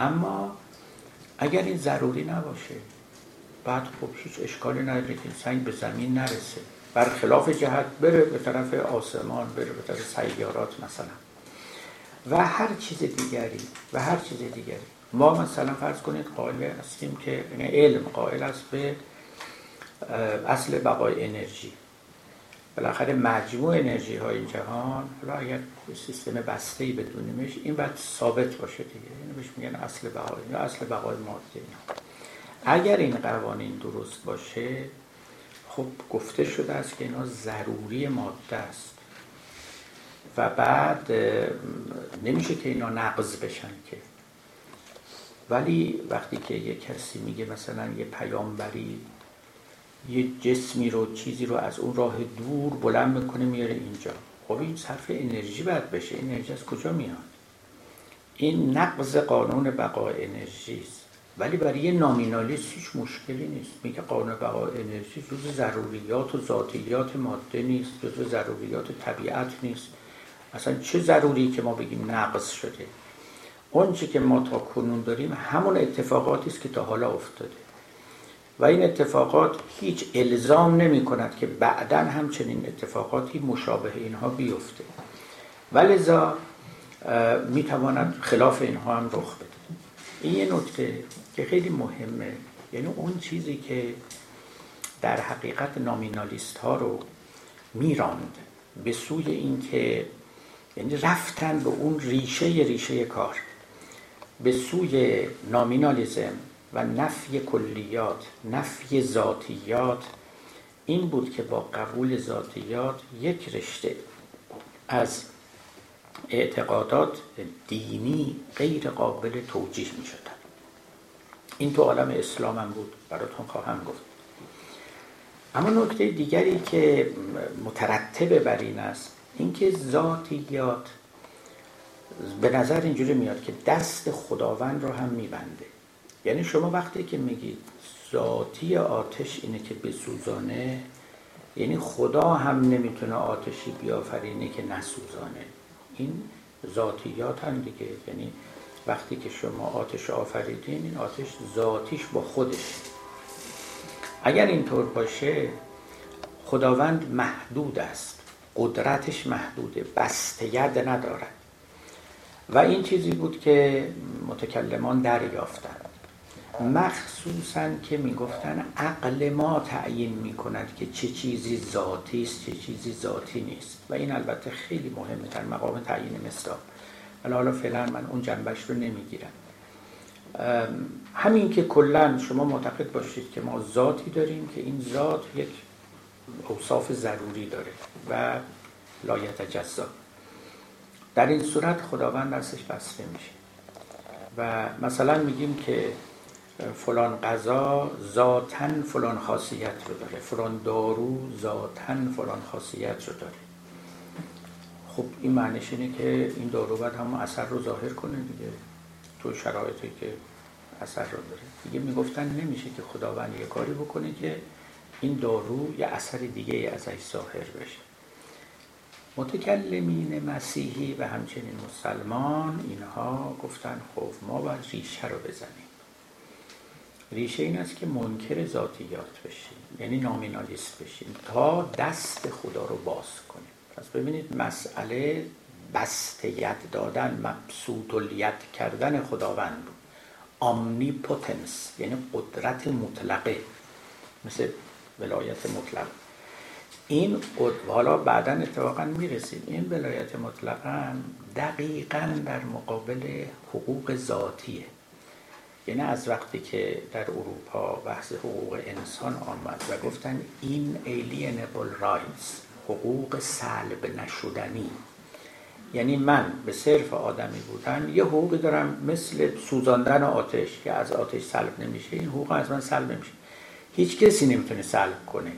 اما اگر این ضروری نباشه بعد خب هیچ اشکالی نداره که سنگ به زمین نرسه. برخلاف جهت بره به طرف آسمان بره به طرف سیارات مثلا. و هر چیز دیگری و هر چیز دیگری. ما مثلا فرض کنید قائل هستیم که یعنی علم قائل است به اصل بقای انرژی. بالاخره مجموع انرژی های جهان حالا اگر سیستم بسته ای بدونیمش این باید ثابت باشه دیگه. اینو بهش میگن اصل بقای یا اصل بقای ماده اگر این قوانین درست باشه خب گفته شده است که اینا ضروری ماده است. و بعد نمیشه که اینا نقض بشن که. ولی وقتی که یه کسی میگه مثلا یه پیامبری یه جسمی رو چیزی رو از اون راه دور بلند می‌کنه میاره اینجا. خب این صرف انرژی باید بشه. انرژی از کجا میاد؟ این نقض قانون بقای انرژی است. ولی برای یه نامینالیست هیچ مشکلی نیست. میگه قانون بقای انرژی جز ضروریات و ذاتیات ماده نیست جز ضروریات طبیعت نیست. اصلا چه ضروری که ما بگیم نقض شده؟ اونچه که ما تا کنون داریم همون اتفاقاتی است که تا حالا افتاده. و این اتفاقات هیچ الزام نمی کند که بعدا همچنین اتفاقاتی مشابه اینها بیفته. ولذا می تواند خلاف اینها هم رخ بده. این یه نکته که خیلی مهمه. یعنی اون چیزی که در حقیقت نامینالیست ها رو میراند به سوی اینکه یعنی رفتن به اون ریشه ریشه کار. به سوی نامینالیزم و نفی کلیات نفی ذاتیات این بود که با قبول ذاتیات یک رشته از اعتقادات دینی غیر قابل توجیه می شدن این تو عالم اسلام هم بود براتون خواهم گفت. اما نکته دیگری که مترتب بر این است اینکه ذاتیات به نظر اینجوری میاد که دست خداوند رو هم میبنده. یعنی شما وقتی که میگید ذاتی آتش اینه که بسوزانه یعنی خدا هم نمی‌تونه آتشی بیافرینه که نسوزانه. این ذاتیات هم دیگه. یعنی وقتی که شما آتش آفریدین این آتش ذاتیش با خودش اگر اینطور باشه خداوند محدود است. قدرتش محدوده. بسته ید ندارد. و این چیزی بود که متکلمان دریافتند. مخصوصا که می‌گفتن عقل ما تعیین می‌کند که چه چیزی ذاتی است چه چیزی ذاتی نیست. و این البته خیلی مهمه در مقام تعیین مصداق. ولی حالا فعلا من اون جنبش رو نمی‌گیرم. همین که کلا شما معتقد باشید که ما ذاتی داریم که این ذات یک اوصاف ضروری داره و لایت جزا در این صورت خداوند دستش بسته میشه. و مثلا میگیم که فلان غذا ذاتن فلان خاصیت رو داره. فلان دارو ذاتن فلان خاصیت رو داره. خب این معنیش اینه که این دارو باید هم اثر رو ظاهر کنه دیگه. تو شرایطی که اثر رو داره. دیگه می‌گفتن نمیشه که خداوند یه کاری بکنه که این دارو یه اثر دیگه ازش ظاهر بشه. متکلمین مسیحی و همچنین مسلمان اینها گفتن خب ما باید ریشه رو بزنیم. ریشه این است که منکر ذاتیات بشیم یعنی نامینالیست بشیم تا دست خدا رو باز کنیم. پس ببینید مسئله بستیت دادن مبسوط ید کردن خداوند بود. آمنی پوتنس یعنی قدرت مطلقه. مثل ولایت مطلق. این حالا بعدا اتفاقا می‌رسیم. این ولایت مطلقا دقیقا در مقابل حقوق ذاتیه. یعنی از وقتی که در اروپا بحث حقوق انسان آمد و گفتن این alienable rights حقوق سلب نشدنی. یعنی من به صرف آدمی بودن یه حقوقی دارم مثل سوزاندن آتش که از آتش سلب نمیشه. این حقوق از من سلب نمیشه. هیچ کسی نمی‌تونه سلب کنه.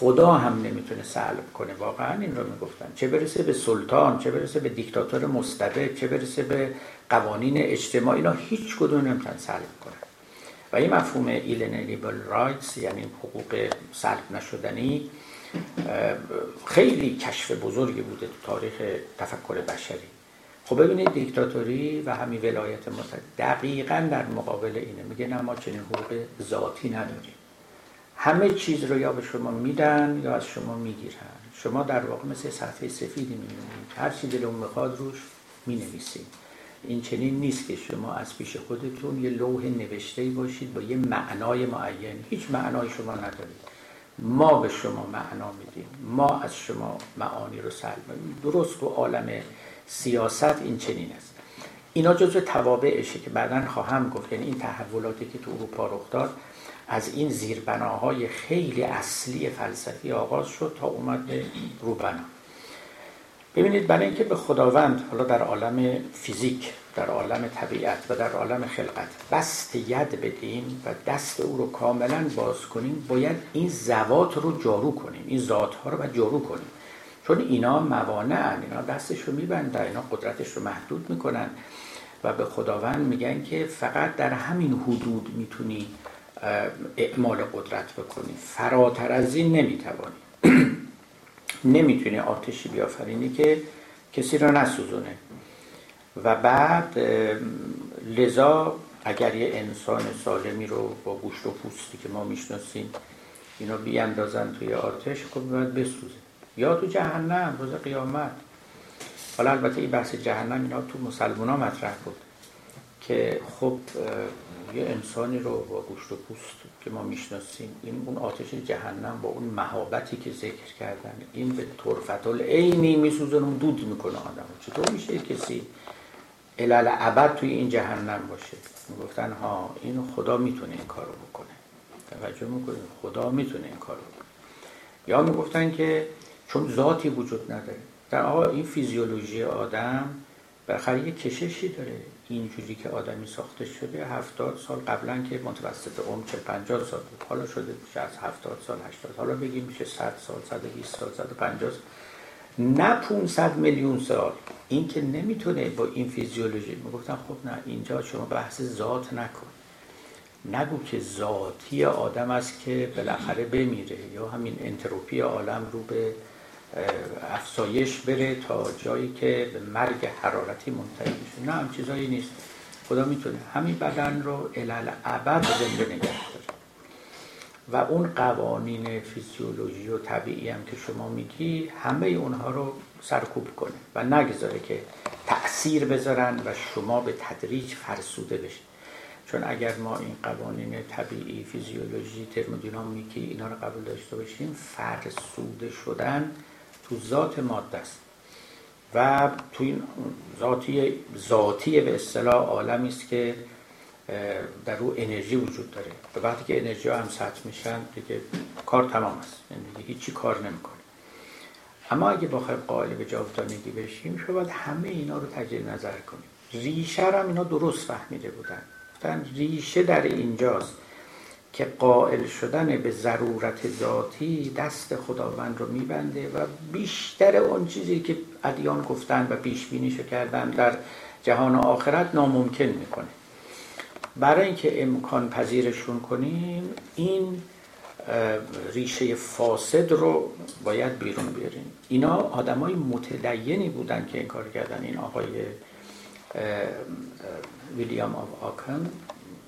خدا هم نمی‌تونه سلب کنه. واقعا این رو می‌گفتن. چه برسه به سلطان چه برسه به دیکتاتور مستبد چه برسه به قوانین اجتماعی اینا هیچ کدوم نمی‌تونن سلب کنن. و این مفهوم inalienable rights یعنی حقوق سلب نشدنی خیلی کشف بزرگی بوده تو تاریخ تفکر بشری. خب ببینید دیکتاتوری و همین ولایت متحد دقیقا در مقابل اینه. میگه نه ما چنین حقوق ذاتی نداریم. همه چیز رو یا به شما میدن یا از شما می‌گیرن. شما در واقع مثل صفحه سفیدی میمونید هر چی دلون می‌خواد روش می‌نویسید. این چنین نیست که شما از پیش خودتون یه لوح نوشته باشید با یه معنای معین. هیچ معنای شما ندارید. ما به شما معنا میدیم. ما از شما معانی رو سلب درست تو عالم سیاست این چنین است. اینا جزو توابعشه که بعدا خواهم گفت. یعنی این تحولاتی که تو اروپا رخ داد از این زیربناهای خیلی اصلی فلسفی آغاز شد تا اومد به روبنا. ببینید برای اینکه به خداوند حالا در عالم فیزیک در عالم طبیعت و در عالم خلقت بست ید بدیم و دست او رو کاملا باز کنیم باید این زوات رو جارو کنیم این ذات ها رو باید جارو کنیم. چون اینا موانع اینا دستش رو میبندن اینا قدرتش رو محدود می‌کنن و به خداوند میگن که فقط در همین حدود می‌تونی اعمال قدرت بکنی فراتر از این نمی‌توانی [clears throat] نمی‌تونی آتشی بیافرینی که کسی را نسوزونه. و بعد لذا اگر یه انسان سالمی رو با گوشت و پوستی که ما می‌شناسیم اینا بیاندازن توی آتش خب باید بسوزه. یا تو جهنم روز قیامت. حالا البته این بحث جهنم اینا تو مسلمان ها مطرح بود که خب یه انسانی رو با گوشت و پوست که ما می‌شناسیم این اون آتش جهنم با اون مهابتی که ذکر کردن این به طرفت العینی میسوزن اون دود می‌کنه آدم چطور میشه کسی علل ابد توی این جهنم باشه؟ می‌گفتن ها اینو خدا می‌تونه این کارو بکنه. توجه می‌کنید؟ خدا می‌تونه این کارو بکنه. یا می‌گفتن که چون ذاتی وجود نداره. در آقا این فیزیولوژی آدم بالاخره یه کششی داره. اینجوری که آدمی ساخته شده هفتاد سال قبلا که متوسط عمر 40 50 سال بود حالا شده میشه از هفتاد سال 80 حالا بگیم میشه 100 سال 120 سال 150 سال. نه 500 میلیون سال. این که نمی‌تونه با این فیزیولوژی می‌گفتن خب نه اینجا شما بحث ذات نکن. نگو که ذاتی آدم است که بالاخره بمیره یا همین انتروپی عالم رو به افزایش بره تا جایی که به مرگ حرارتی منتهی میشه نه هم چیزایی نیست. خدا می‌تونه همین بدن رو علل ابد زنده نگه داره. و اون قوانین فیزیولوژی و طبیعی هم که شما میگی همه اونها رو سرکوب کنه و نگذاره که تأثیر بذارن و شما به تدریج فرسوده بشید چون اگر ما این قوانین طبیعی فیزیولوژی ترمودینامیکی اینا رو قبول داشته باشیم فرسوده شدن تو ذات ماده است. و تو این ذاتی ذاتی به اصطلاح عالمی است که در رو انرژی وجود داره. به وقتی که انرژی ها هم سطح میشن دیگه کار تمام است. یعنی دیگه هیچی کار نمی‌کنه. اما اگه بخوایم قائل به جاودانگی بشیم شاید همه اینا رو تجدید نظر کنیم. ریشه هم اینا درست فهمیده بودن. گفتن ریشه در اینجاست. که قائل شدن به ضرورت ذاتی دست خداوند رو میبنده و بیشتر اون چیزی که ادیان گفتن و پیش بینیشو کردن در جهان آخرت ناممکن می‌کنه. برای اینکه امکان پذیرشون کنیم این ریشه فاسد رو باید بیرون بیاریم. اینا آدمای متدینی بودن که این کار کردن. این آقای ویلیام آف آکن.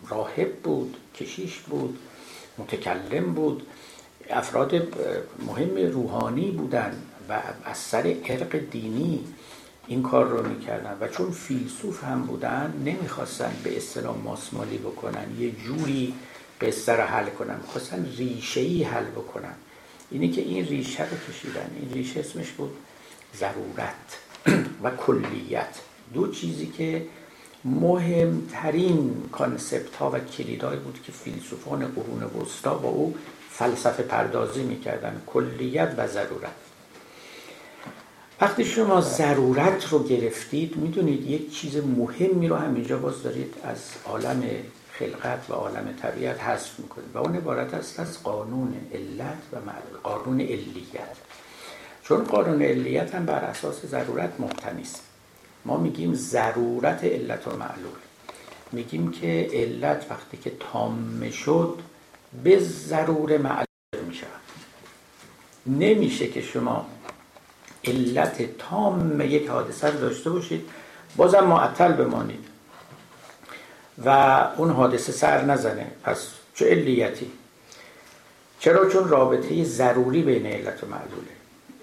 راهب بود کشیش بود متکلم بود. افراد مهم روحانی بودن و از سر عرق دینی این کار رو می‌کردن و چون فیلسوف هم بودن نمی‌خواستن به اصطلاح ماسمالی بکنن یه جوری به سر حل کنن خواستن ریشه ای حل بکنن. اینی که این ریشه رو کشیدن. این ریشه اسمش بود ضرورت و کلیت. دو چیزی که مهمترین concept ها و کلیدهایی بود که فیلسوفان قرون وسطا با او فلسفه پردازی می‌کردن کلیت و ضرورت. وقتی شما ضرورت رو گرفتید می‌دونید یک چیز مهمی رو همینجا باز دارید از عالم خلقت و عالم طبیعت حذف می‌کنید و اون عبارت است از قانون علت و قانون علیت. چون قانون علیت هم بر اساس ضرورت مبتنی است. ما میگیم ضرورت علت و معلول میگیم که علت وقتی که تام شد به ضرور معلول میشه نمیشه که شما علت تام یک حادثه رو داشته باشید بازم معطل بمانید و اون حادثه سر نزنه. پس چه علیتی؟ چرا؟ چون رابطه ضروری بین علت و معلوله.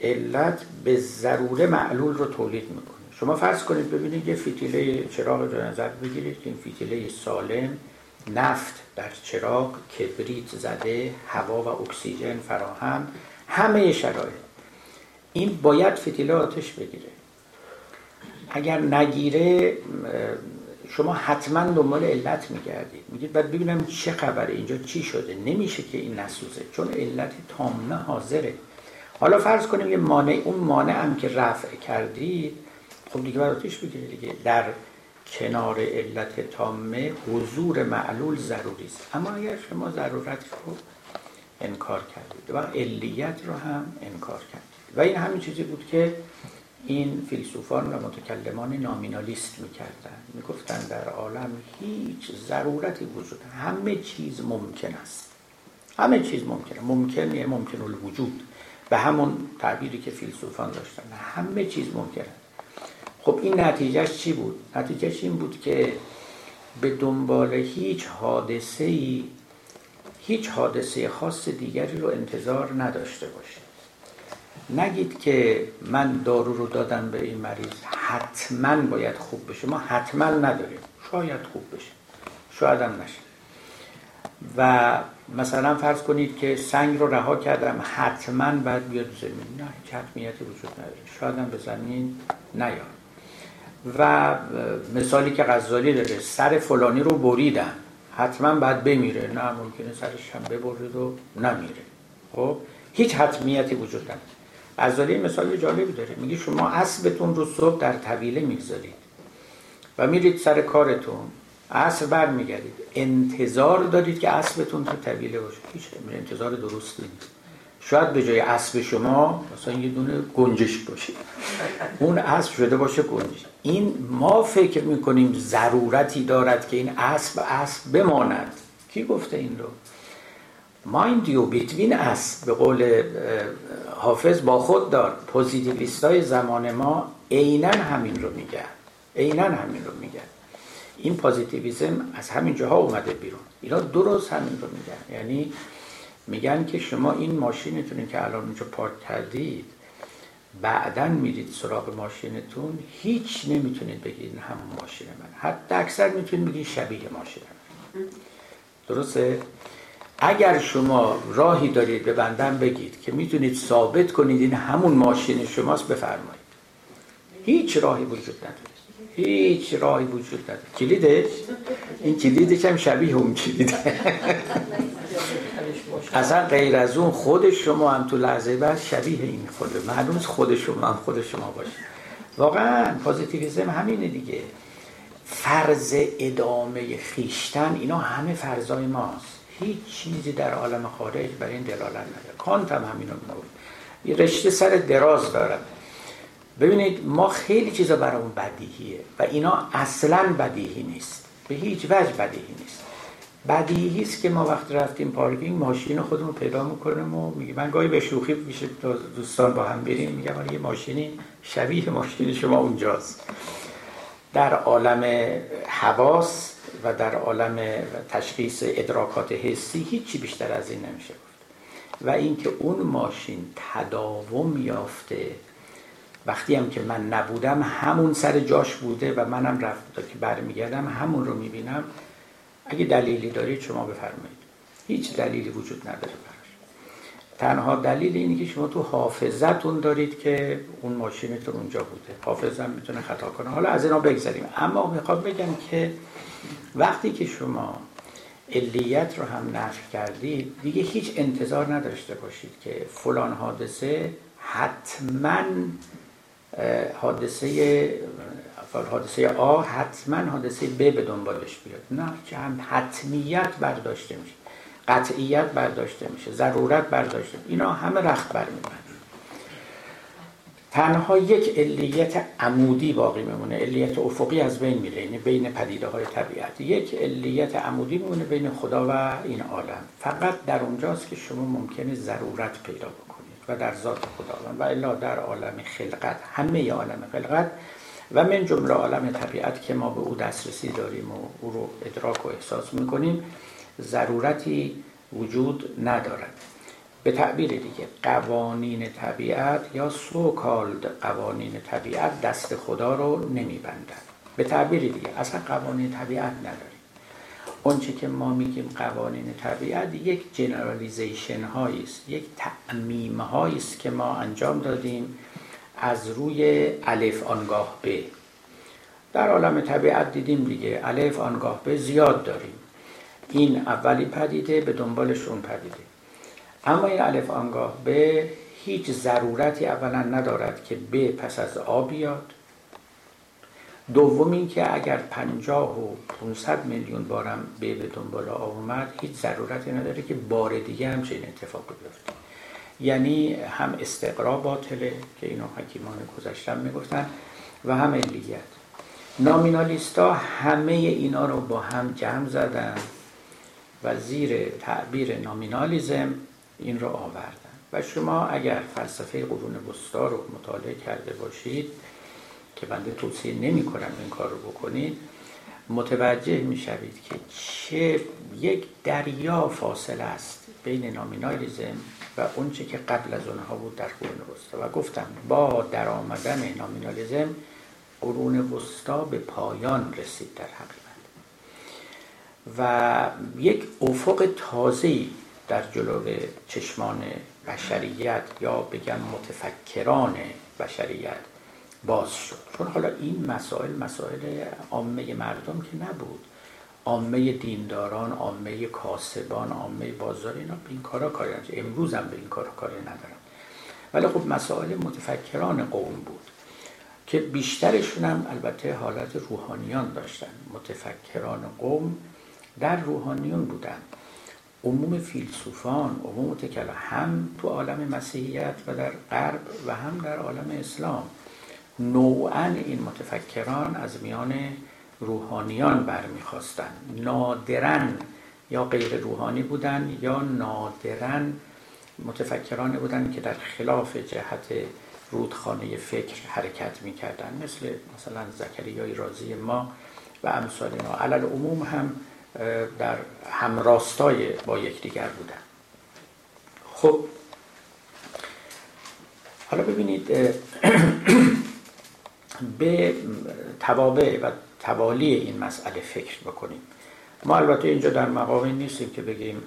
علت به ضروره معلول رو تولید می‌کنه. شما فرض کنید ببینید یه فیتیله چراغ رو نظر بگیرید که این فیتیله سالم نفت در چراغ کبریت زده هوا و اکسیژن فراهم همه شرایط. این باید فتیله آتش بگیره. اگر نگیره شما حتما دنبال علت میگردید. میگید بعد ببینم چه خبره اینجا چی شده؟ نمیشه که این نسوزه چون علت تامه حاضره. حالا فرض کنیم یه مانع اون مانع هم که رفع کردید خب دیگه آتش بگیره دیگه. در کنار علت تامه حضور معلول ضروری است. اما اگر شما ضرورت رو انکار کردید و علیت رو هم انکار کردید. و این همین چیزی بود که این فیلسوفان و متکلمان نامینالیست می‌کردن می‌گفتن در عالم هیچ ضرورتی وجود همه چیز ممکن است. همه چیز ممکنه ممکن ممکن الوجود به همون تعبیری که فیلسوفان داشتن. همه چیز ممکنه خب این نتیجهش چی بود؟ نتیجهش این بود که به دنبال هیچ حادثه ای هیچ حادثه خاص دیگری رو انتظار نداشته باشید. نگید که من دارو رو دادم به این مریض حتما باید خوب بشه. ما حتما نداریم. شاید خوب بشه. شاید هم نشه. و مثلا فرض کنید که سنگ رو رها کردم حتما باید بیاد زمین. نه حتمیتی وجود نداره. شاید هم به زمین نیاد. و مثالی که غزالی داره سر فلانی رو بریدم حتما باید بمیره. نه ممکنه سرش هم ببرید و نمیره. خب هیچ حتمیتی وجود نداره. غزالی مثال جالبی داره. میگه شما اسبتون رو صبح در طویله می‌گذارید و میرید سر کارتون. عصر برمیگردید. انتظار دارید که اسبتون تو طویله باشه. هیچ انتظار درست نیست. شاید به جای اسب شما مثلا یه دونه گنجشک باشه. اون اسب شده باشه گنجشک. این ما فکر می‌کنیم ضرورتی دارد که این اسب اسب بماند. کی گفته این رو؟ mind you between us به قول حافظ با خود دار. positivist های زمان ما عینا همین رو میگن. عینا همین رو میگن. این positivism از همین جاها اومده بیرون. اینا درست همین رو میگن. یعنی میگن که شما این ماشینتون که الان اونجا پارک کردید بعدا میرید سراغ ماشینتون هیچ نمی‌تونید بگید همون ماشین من حتی اکثر می‌تونید بگید شبیه ماشین من. درسته؟ اگر شما راهی دارید به بندن بگید که می‌تونید ثابت کنید این همون ماشین شماست بفرمایید. هیچ راهی وجود نداره. هیچ راهی وجود نداره. کلیدش؟ این کلیدش هم شبیه اون کلیده. [laughs] اصلا غیر از اون خود شما هم تو لحظه بعد شبیه این خود معلوم خود شما هم خود شما باشه. واقعا پازیتیویزم همینه دیگه. فرض ادامه خیشتن اینا همه فرضای ماست. هیچ چیزی در عالم خارج برای این دلالت نداره. کانت هم میگه یه رشته سر دراز دارد ببینید ما خیلی چیزا برامون بدیهیه و اینا اصلا بدیهی نیست. به هیچ وجه بدیهی نیست. بدیهی است که ما وقت رفتیم پارکینگ ماشین خودمون پیدا می‌کنیم و میگه من گاهی به شوخی میشه دوستان با هم بریم. میگم یه ماشینی شبیه ماشین شما اونجاست. در عالم حواس و در عالم تشخیص ادراکات حسی هیچی بیشتر از این نمیشه گفت. و اینکه اون ماشین تداوم یافته وقتی هم که من نبودم همون سر جاش بوده و منم رفت که برمیگردم همون رو می‌بینم. اگه دلیلی دارید شما بفرمایید. هیچ دلیلی وجود نداره براش. تنها دلیل اینه که شما تو حافظتون دارید که اون ماشینتون اونجا بوده. حافظم می‌تونه خطا کنه. حالا از اینا بگذاریم اما می‌خوام بگم که وقتی که شما علیت رو هم نفی کردید دیگه هیچ انتظار نداشته باشید که فلان حادثه حتما حادثه حادثه آ حتما حادثه ب به دنبالش بیاد. نه که هم حتمیت برداشته میشه. قطعیت برداشته میشه. ضرورت برداشته اینا همه رخت برمیبرن تنها یک علیت عمودی باقی میمونه. علیت افقی از بین میره یعنی بین پدیده های طبیعت. یک علیت عمودی میمونه بین خدا و این عالم. فقط در اونجاست که شما ممکنه ضرورت پیدا بکنید. و در ذات خداوند. و الا در عالم خلقت. همه عالم خلقت و من جمله عالم طبیعت که ما به او دسترسی داریم و او رو ادراک و احساس می‌کنیم ضرورتی وجود ندارد. به تعبیر دیگه قوانین طبیعت یا so-called قوانین طبیعت دست خدا رو نمیبندن به تعبیر دیگه اصلا قوانین طبیعت نداریم. اونچه که ما میگیم قوانین طبیعت یک generalization هایی است یک تعمیم هایی است که ما انجام دادیم از روی الف آنگاه به در عالم طبیعت دیدیم دیگه الف آنگاه به زیاد داریم. این اولی پدیده به دنبالش اون پدیده. اما این الف آنگاه به هیچ ضرورتی اولا ندارد که به پس از آ بیاد. دوم این که اگر پنجاه و 500 میلیون بارم به به دنبال آ اومد هیچ ضرورتی نداره که بار دیگه هم چنین اتفاق بیفته. یعنی هم استقرا باطله که اینو حکیمان گذشتن می‌گفتن و هم علیت. نامینالیستا همه اینا رو با هم جمع زدن و زیر تعبیر نامینالیزم این رو آوردن. و شما اگر فلسفه قرون وسطا رو مطالعه کرده باشید که بنده توصیه نمی کنم این کار رو بکنید متوجه می شوید که چه یک دریا فاصله است بین نامینالیزم و اونچه که قبل از اونها بود در قرون وسطا و گفتم با در آمدن نامینالیزم قرون وسطا به پایان رسید در حقیقت. و یک افق تازه‌ای در جلو چشمان بشریت یا بگم متفکران بشریت باز شد. چون حالا این مسائل مسائل عامه مردم که نبود. عامه دینداران عامه کاسبان عامه بازار اینا به این کارا کاری امروز هم به این کارا کاری ندارن. ولی خب مسائل متفکران قوم بود که بیشترشون هم البته حالت روحانیان داشتن. متفکران قوم در روحانیون بودن. عموم فیلسوفان عموم متکلم هم تو عالم مسیحیت و در غرب و هم در عالم اسلام. نوعا این متفکران از میان روحانیان برمیخواستند نادرن یا غیر روحانی بودن یا نادرن متفکرانی بودند که در خلاف جهت رودخانه فکر حرکت می‌کردن. مثل مثلا زکریای رازی ما و امثال اینا علل عموم هم در همراستای با یکدیگر بودن. خب حالا ببینید [clears throat] به توابع و توالی این مسئله فکر بکنیم. ما البته اینجا در مقامی نیستیم که بگیم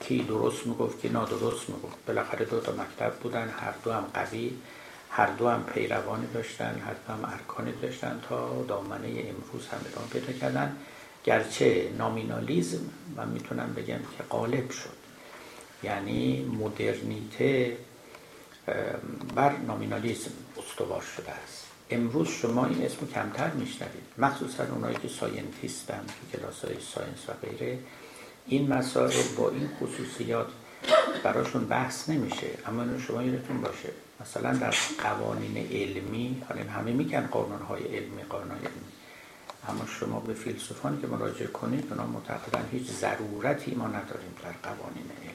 کی درست می‌گفت کی نادرست می‌گفت. بالاخره دو تا مکتب بودن هر دو هم قوی هر دو هم پیروانی داشتن هر دو هم ارکانی داشتن تا دامنه امروز هم ادامه پیدا کردن. گرچه نامینالیزم من می‌تونم بگم که غالب شد. یعنی مدرنیته بر nominalism استوار شده است. امروز شما این اسم کمتر میشنوید. مخصوصا اونایی که scientist ن که کلاس های science و غیره. این مسائل با این خصوصیات براشون بحث نمیشه. اما شما یادتون باشه. مثلا در قوانین علمی حالا همه میگن قانون های علمی قانون علمی. اما شما به فیلسوفانی که مراجعه کنید اونا معتقدن هیچ ضرورتی ما نداریم در قوانین علم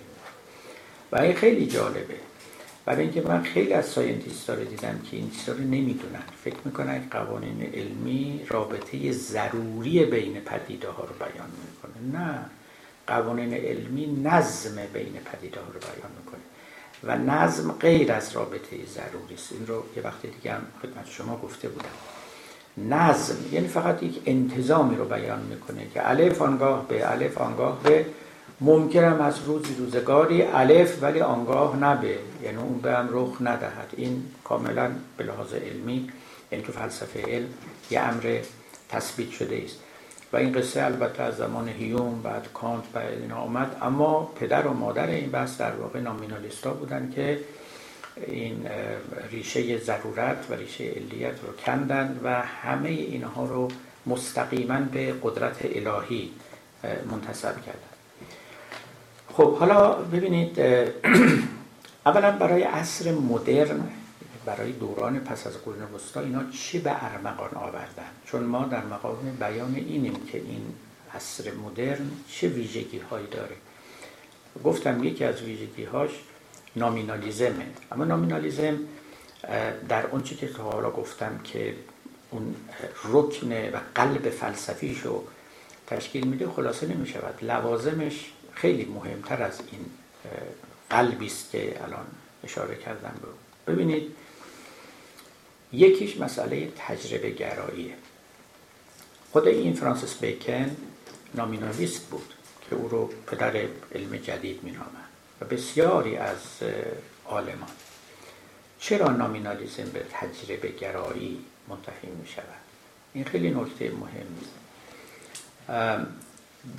و این خیلی جالبه. برای اینکه من خیلی از scientist رو دیدم که این چیزا رو نمی‌دونن. فکر می‌کنن قوانین علمی رابطه ضروری بین پدیده ها رو بیان می‌کنه. نه. قوانین علمی نظم بین پدیده ها رو بیان می‌کنه و نظم غیر از رابطه ضروری است. این رو یه وقت دیگه هم خدمت شما گفته بودم. نظم یعنی فقط یک انتظامی رو بیان می‌کنه که الف آنگاه به الف آنگاه به ممکنم از روزی روزگاری الف ولی آنگاه نبه. یعنی اون به هم رخ ندهد. این کاملا به لحاظ علمی یعنی تو فلسفه علم یه امر تثبیت شده است. و این قصه البته از زمان هیوم بعد کانت و اینا آمد. اما پدر و مادر این بحث در واقع نامینالیستا بودن که این ریشه ضرورت و ریشه علیت رو کندند و همه اینها رو مستقیما به قدرت الهی منتصب کردن. خب حالا ببینید [clears throat] اولا برای عصر مدرن برای دوران پس از قرون وسطا اینا چی به ارمغان آوردن؟ چون ما در مقام بیان اینیم که این عصر مدرن چه ویژگی هایی داره. گفتم یکی از ویژگی هاش نامینالیزمه اما نامینالیزم در اون چی که حالا گفتم که اون رکن و قلب فلسفیشو تشکیل میده خلاصه نمی شود لوازمش خیلی مهمتر از این قلبی است که الان اشاره کردم رو. ببینید یکیش مسئله تجربه گراییه خود این فرانسیس بیکن نامینالیست بود که او رو پدر علم جدید مینامند و بسیاری از عالمان. چرا نامینالیزم به تجربه گرایی منتهی می شود این خیلی نکته مهمی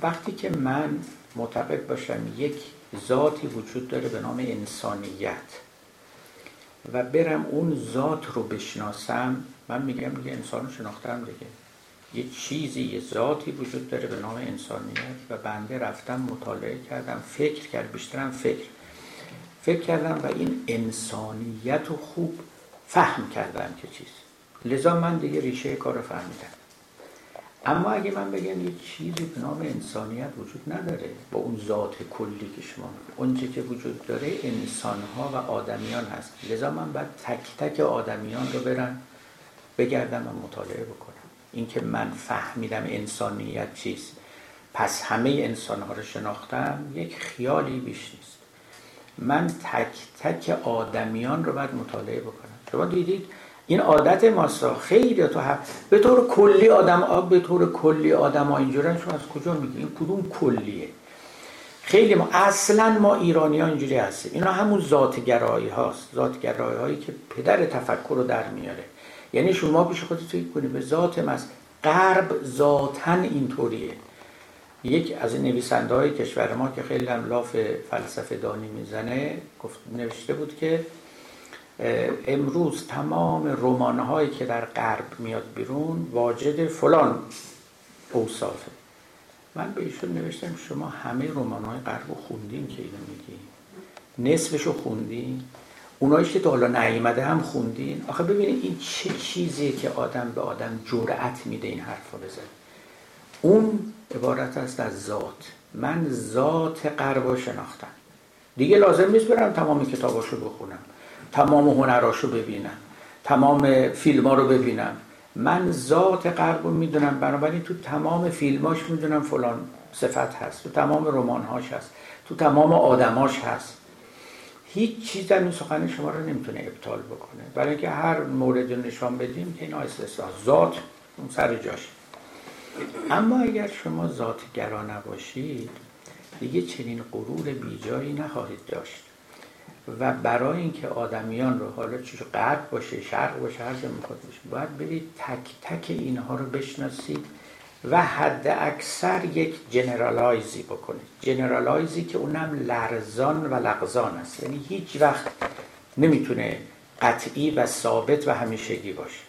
وقتی که من معتقد باشم یک ذاتی وجود داره به نام انسانیت و برم اون ذات رو بشناسم. من میگم دیگه انسان رو شناختم دیگه. یه چیزی یه ذاتی وجود داره به نام انسانیت و بنده رفتم مطالعه کردم فکر کرد بیشترم فکر. فکر کردم و این انسانیت رو خوب فهم کردم که چیز لذا من دیگه ریشه کار فهمیدم. اما اگه من بگم یه چیزی به نام انسانیت وجود نداره با اون ذات کلی که شما اونچه که وجود داره انسانها و آدمیان هست. لذا من باید تک تک آدمیان رو برن بگردم و مطالعه بکنم. اینکه من فهمیدم انسانیت چیست. پس همه انسانها رو شناختم یک خیالی بیش نیست. من تک تک آدمیان رو باید مطالعه بکنم. شما دیدید این عادت ماسا خیلی تو هم به طور کلی آدم به طور کلی آدم ها اینجورن شما از کجا میگی این کدوم کلیه؟ خیلی ما اصلا ما ایرانی ها اینجوری هستیم. اینا همون ذاتگرایی هاست. ذاتگرایی هایی که پدر تفکر رو در میاره. یعنی شما پیش خودت فکر کنید به ذات مست غرب ذاتن اینطوریه. یک از نویسنده های کشور ما که خیلی هم لاف فلسفه دانی می‌زنه گفت نوشته بود که امروز تمام رمان هایی که در غرب میاد بیرون واجد فلان اوصافه. من به ایشون نوشتم شما همه رمان های غرب رو خوندین که اینو میگی. نصفشو خوندین. اونایش که تا حالا نیامده هم خوندین. آخه ببینید این چه چیزیه که آدم به آدم جرأت میده این حرفا بزنه اون عبارت است از ذات. من ذات غرب شناختم. دیگه لازم نیست برم تمام کتاباشو بخونم. تمام هنراشو ببینم تمام فیلم ها رو ببینم. من ذات غرب رو می‌دونم بنابراین تو تمام فیلماش می‌دونم فلان صفت هست تو تمام رمانهاش هست تو تمام آدماش هست. هیچ چیز در این سخن شما رو نمی‌تونه ابطال بکنه. برای اینکه هر مورد نشان بدیم که اینا استثنا ذات اون سر جاش. اما اگر شما ذات گرا نباشید دیگه چنین غرور بیجایی نخواهید داشت. و برای اینکه آدمیان رو حالا چیز غرب باشه شرق باشه هر جا می‌خواد باشه باید برید تک تک اینها رو بشناسید و حد اکثر یک جنرالایزی بکنید. جنرالایزی که اونم لرزان و لغزان است. یعنی هیچ وقت نمی‌تونه قطعی و ثابت و همیشگی باشه.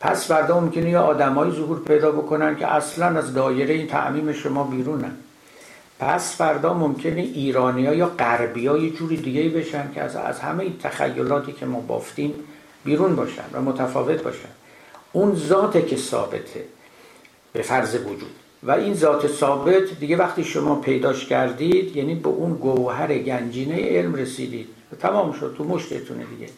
پس فردا ممکنه یه آدمایی ظهور پیدا بکنن که اصلا از دایره این تعمیم شما بیرونن. پس فردا ممکنه ایرانی ها یا غربی ها یه جوری دیگه بشن که از, از همه تخیلاتی که ما بافتیم بیرون باشن و متفاوت باشن. اون ذات که ثابته به فرض وجود. و این ذات ثابت دیگه وقتی شما پیداش کردید یعنی به اون گوهر گنجینه علم رسیدید. تمام شد تو مشتتونه دیگه.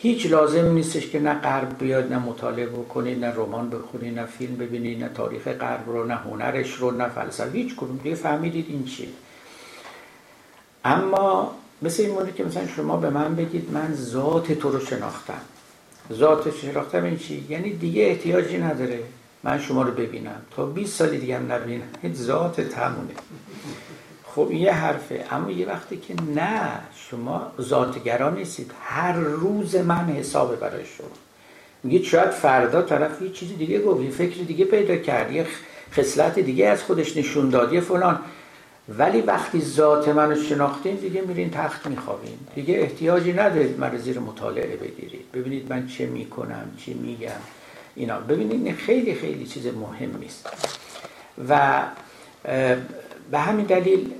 هیچ لازم نیستش که نه غرب بیاد نه مطالعه بکنید نه رمان بخونید نه فیلم ببینید نه تاریخ غرب رو نه هنرش رو نه فلسفه هیچ کدوم. دیگه فهمیدید این چیه. اما مثل این مونه که مثلا شما به من بگید من ذات تو رو شناختم. ذات شناختم این چی؟ یعنی دیگه احتیاجی نداره من شما رو ببینم. تا 20 سال دیگه هم نبینم. ذات تمونه خب یه حرفه. اما یه وقتی که نه شما ذاتگرا نیستید. هر روز من حسابه برای شما. میگید شاید فردا طرف یه چیزی دیگه گفت یه فکر دیگه پیدا کرد یه خصلت دیگه از خودش نشون داد یه فلان. ولی وقتی ذات منو شناختین دیگه میرین تخت میخوابین. دیگه احتیاجی ندارید من زیر مطالعه بگیرید. ببینید من چه می‌کنم چی میگم اینا. ببینید خیلی خیلی چیز مهمی است و به همین دلیل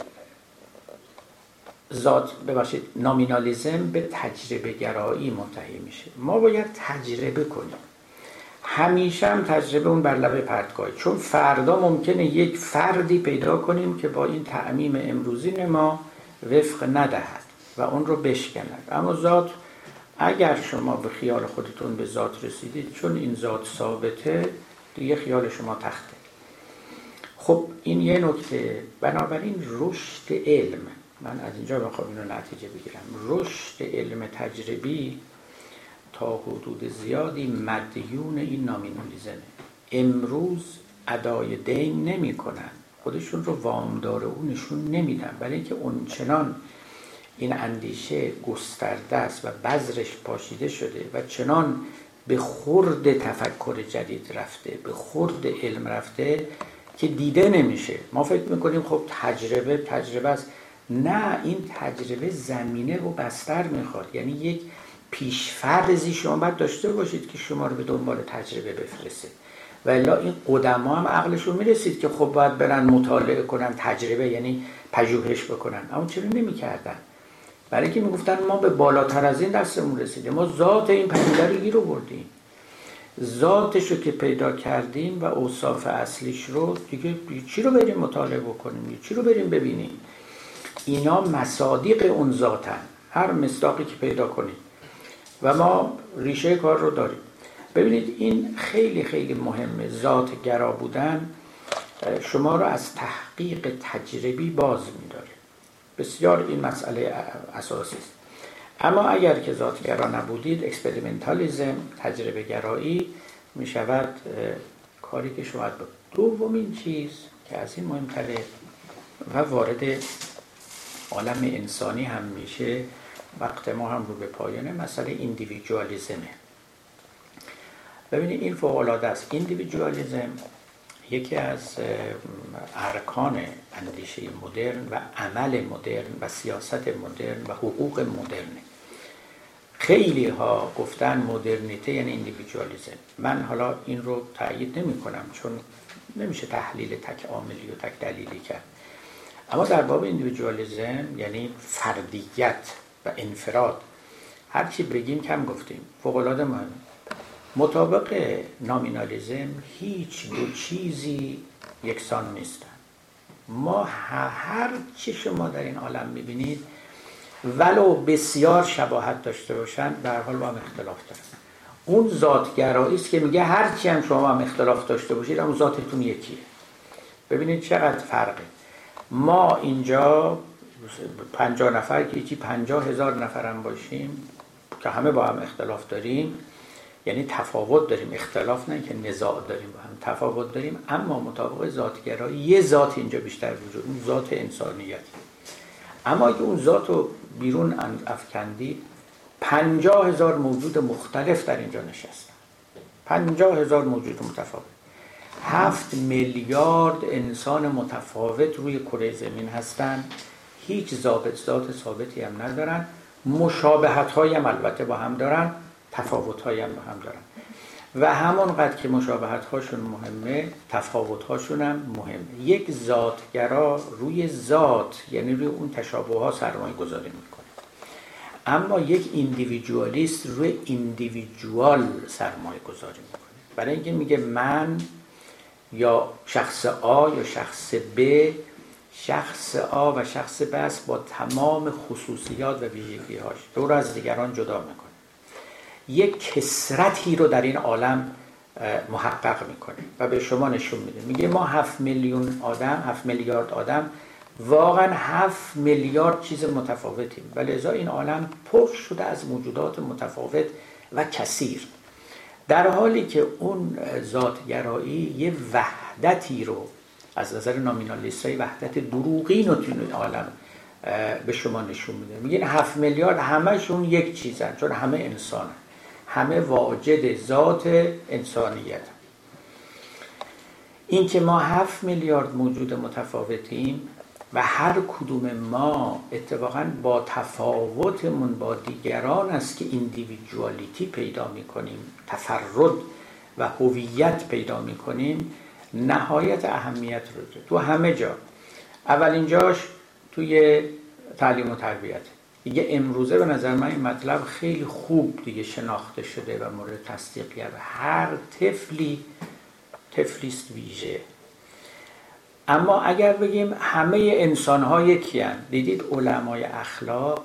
ذات ببخشید نامینالیزم به تجربه گرایی منتهی میشه. ما باید تجربه کنیم. همیشه هم تجربه اون بر لبه پرتگاه. چون فردا ممکنه یک فردی پیدا کنیم که با این تعمیم امروزین ما وفق ندهد و اون رو بشکند. اما ذات اگر شما به خیال خودتون به ذات رسیدید چون این ذات ثابته دیگه خیال شما تخته. خب این یه نکته. بنابراین رشد علم. من از اینجا بخوام اینو نتیجه بگیرم رشد علم تجربی تا حدود زیادی مدیون این نامینالیزمه امروز ادای دین نمی کنن خودشون رو وامدار او نشون نمیدن. برای اینکه اونچنان این اندیشه گسترده است و بذرش پاشیده شده و چنان به خورد تفکر جدید رفته به خورد علم رفته که دیده نمیشه. ما فکر می‌کنیم خب تجربه تجربه است. نه این تجربه زمینه و بستر می‌خواد. یعنی یک پیشفرزی شما باید داشته باشید که شما رو به دنبال تجربه بفرسته و این قدما هم عقلشون می‌رسید که خب باید برن مطالعه کنن تجربه یعنی پژوهش بکنن. اما چرا نمی‌کردن؟ برای اینکه می‌گفتن ما به بالاتر از این دستمون رسیدیم. ما ذات این پدیده رو گیر بردیم ذاتش رو که پیدا کردیم و اوصاف اصلیش رو دیگه چی رو بریم مطالعه بکنیم؟ چی رو بریم ببینیم؟ اینا مصادیق اون ذاتن. هر مصداقی که پیدا کنیم و ما ریشه کار رو داریم. ببینید این خیلی خیلی مهمه. ذات گرا بودن شما رو از تحقیق تجربی باز میداره. بسیار این مسئله اساسی است. اما اگر که ذاتگرا نبودید experimentalism تجربه گرایی می شود کاری که شما دومین چیز که از این مهمتره و وارد عالم انسانی هم میشه وقت ما هم رو به پایانه. مسئله individualism ه ببینید این فوق است. individualism یکی از ارکان اندیشه مدرن و عمل مدرن و سیاست مدرن و حقوق مدرن. خیلی ها گفتن مدرنیته یعنی individualism من حالا این رو تایید نمی کنم چون نمیشه تحلیل تک عاملی و تک دلیلی کرد. اما در باب individualism یعنی فردیت و انفراد هرچی بگیم کم گفتیم. فوق العاده مهم مطابق نامینالیزم هیچ دو چیزی یکسان نیستن. ما هر چی شما در این عالم می‌بینید ولو بسیار شباهت داشته باشن در حال با هم اختلاف دارن. اون ذاتگرایی است که میگه هر چی هم شما هم اختلاف داشته باشید اون ذاتتون یکیه. ببینید چقدر فرقه. ما اینجا پنجاه نفر که یکی پنجاه هزار هم باشیم که همه با هم اختلاف داریم. یعنی تفاوت داریم. اختلاف نه که نزاع داریم با هم تفاوت داریم. اما مطابق ذاتگرایی یه ذات اینجا بیشتر وجود اون ذات انسانیت. اما اگه اون ذات رو بیرون افکندی پنجاه هزار موجود مختلف در اینجا نشستن. پنجاه هزار موجود متفاوت. هفت میلیارد انسان متفاوت روی کره زمین هستن هیچ ذات ثابتی هم ندارن مشابهت هم البته با هم دارن تفاوت هم با هم دارن و همانقدر که مشابهت هاشون مهمه تفاوت هاشون هم مهمه. یک ذاتگرا روی ذات یعنی روی اون تشابه ها سرمایه گذاری می‌کنه. اما یک ایندیویدوالیست روی ایندیویدوال سرمایه گذاری می‌کنه. برای اینکه میگه من یا شخص آ یا شخص ب شخص آ و شخص ب با تمام خصوصیات و ویژگی هاش دور از دیگران جدا می‌کنه. یک کسرتی رو در این عالم محقق می‌کنه و به شما نشون میده. میگه ما هفت میلیون آدم هفت میلیارد آدم واقعا هفت میلیارد چیز متفاوتیم. و لذا این عالم پر شده از موجودات متفاوت و کثیر. در حالی که اون ذاتگرایی یه وحدتی رو از نظر نامینالیست های وحدت دروغی رو توی عالم به شما نشون میده. میگه هفت میلیارد همشون یک چیزن چون همه انسانن. همه واجد ذات انسانیت. این که ما هفت میلیارد موجود متفاوتیم و هر کدوم ما اتفاقا با تفاوتمون با دیگران است که ایندیویدوالیتی پیدا می‌کنیم تفرد و هویت پیدا می‌کنیم. نهایت اهمیت رو داره تو همه جا. اولین جاش توی تعلیم و تربیت. دیگه امروزه به نظر من این مطلب خیلی خوب دیگه شناخته شده و مورد تصدیق هر طفلی تفلیست ویژه. اما اگر بگیم همه انسان ها یکی دیدید علمای اخلاق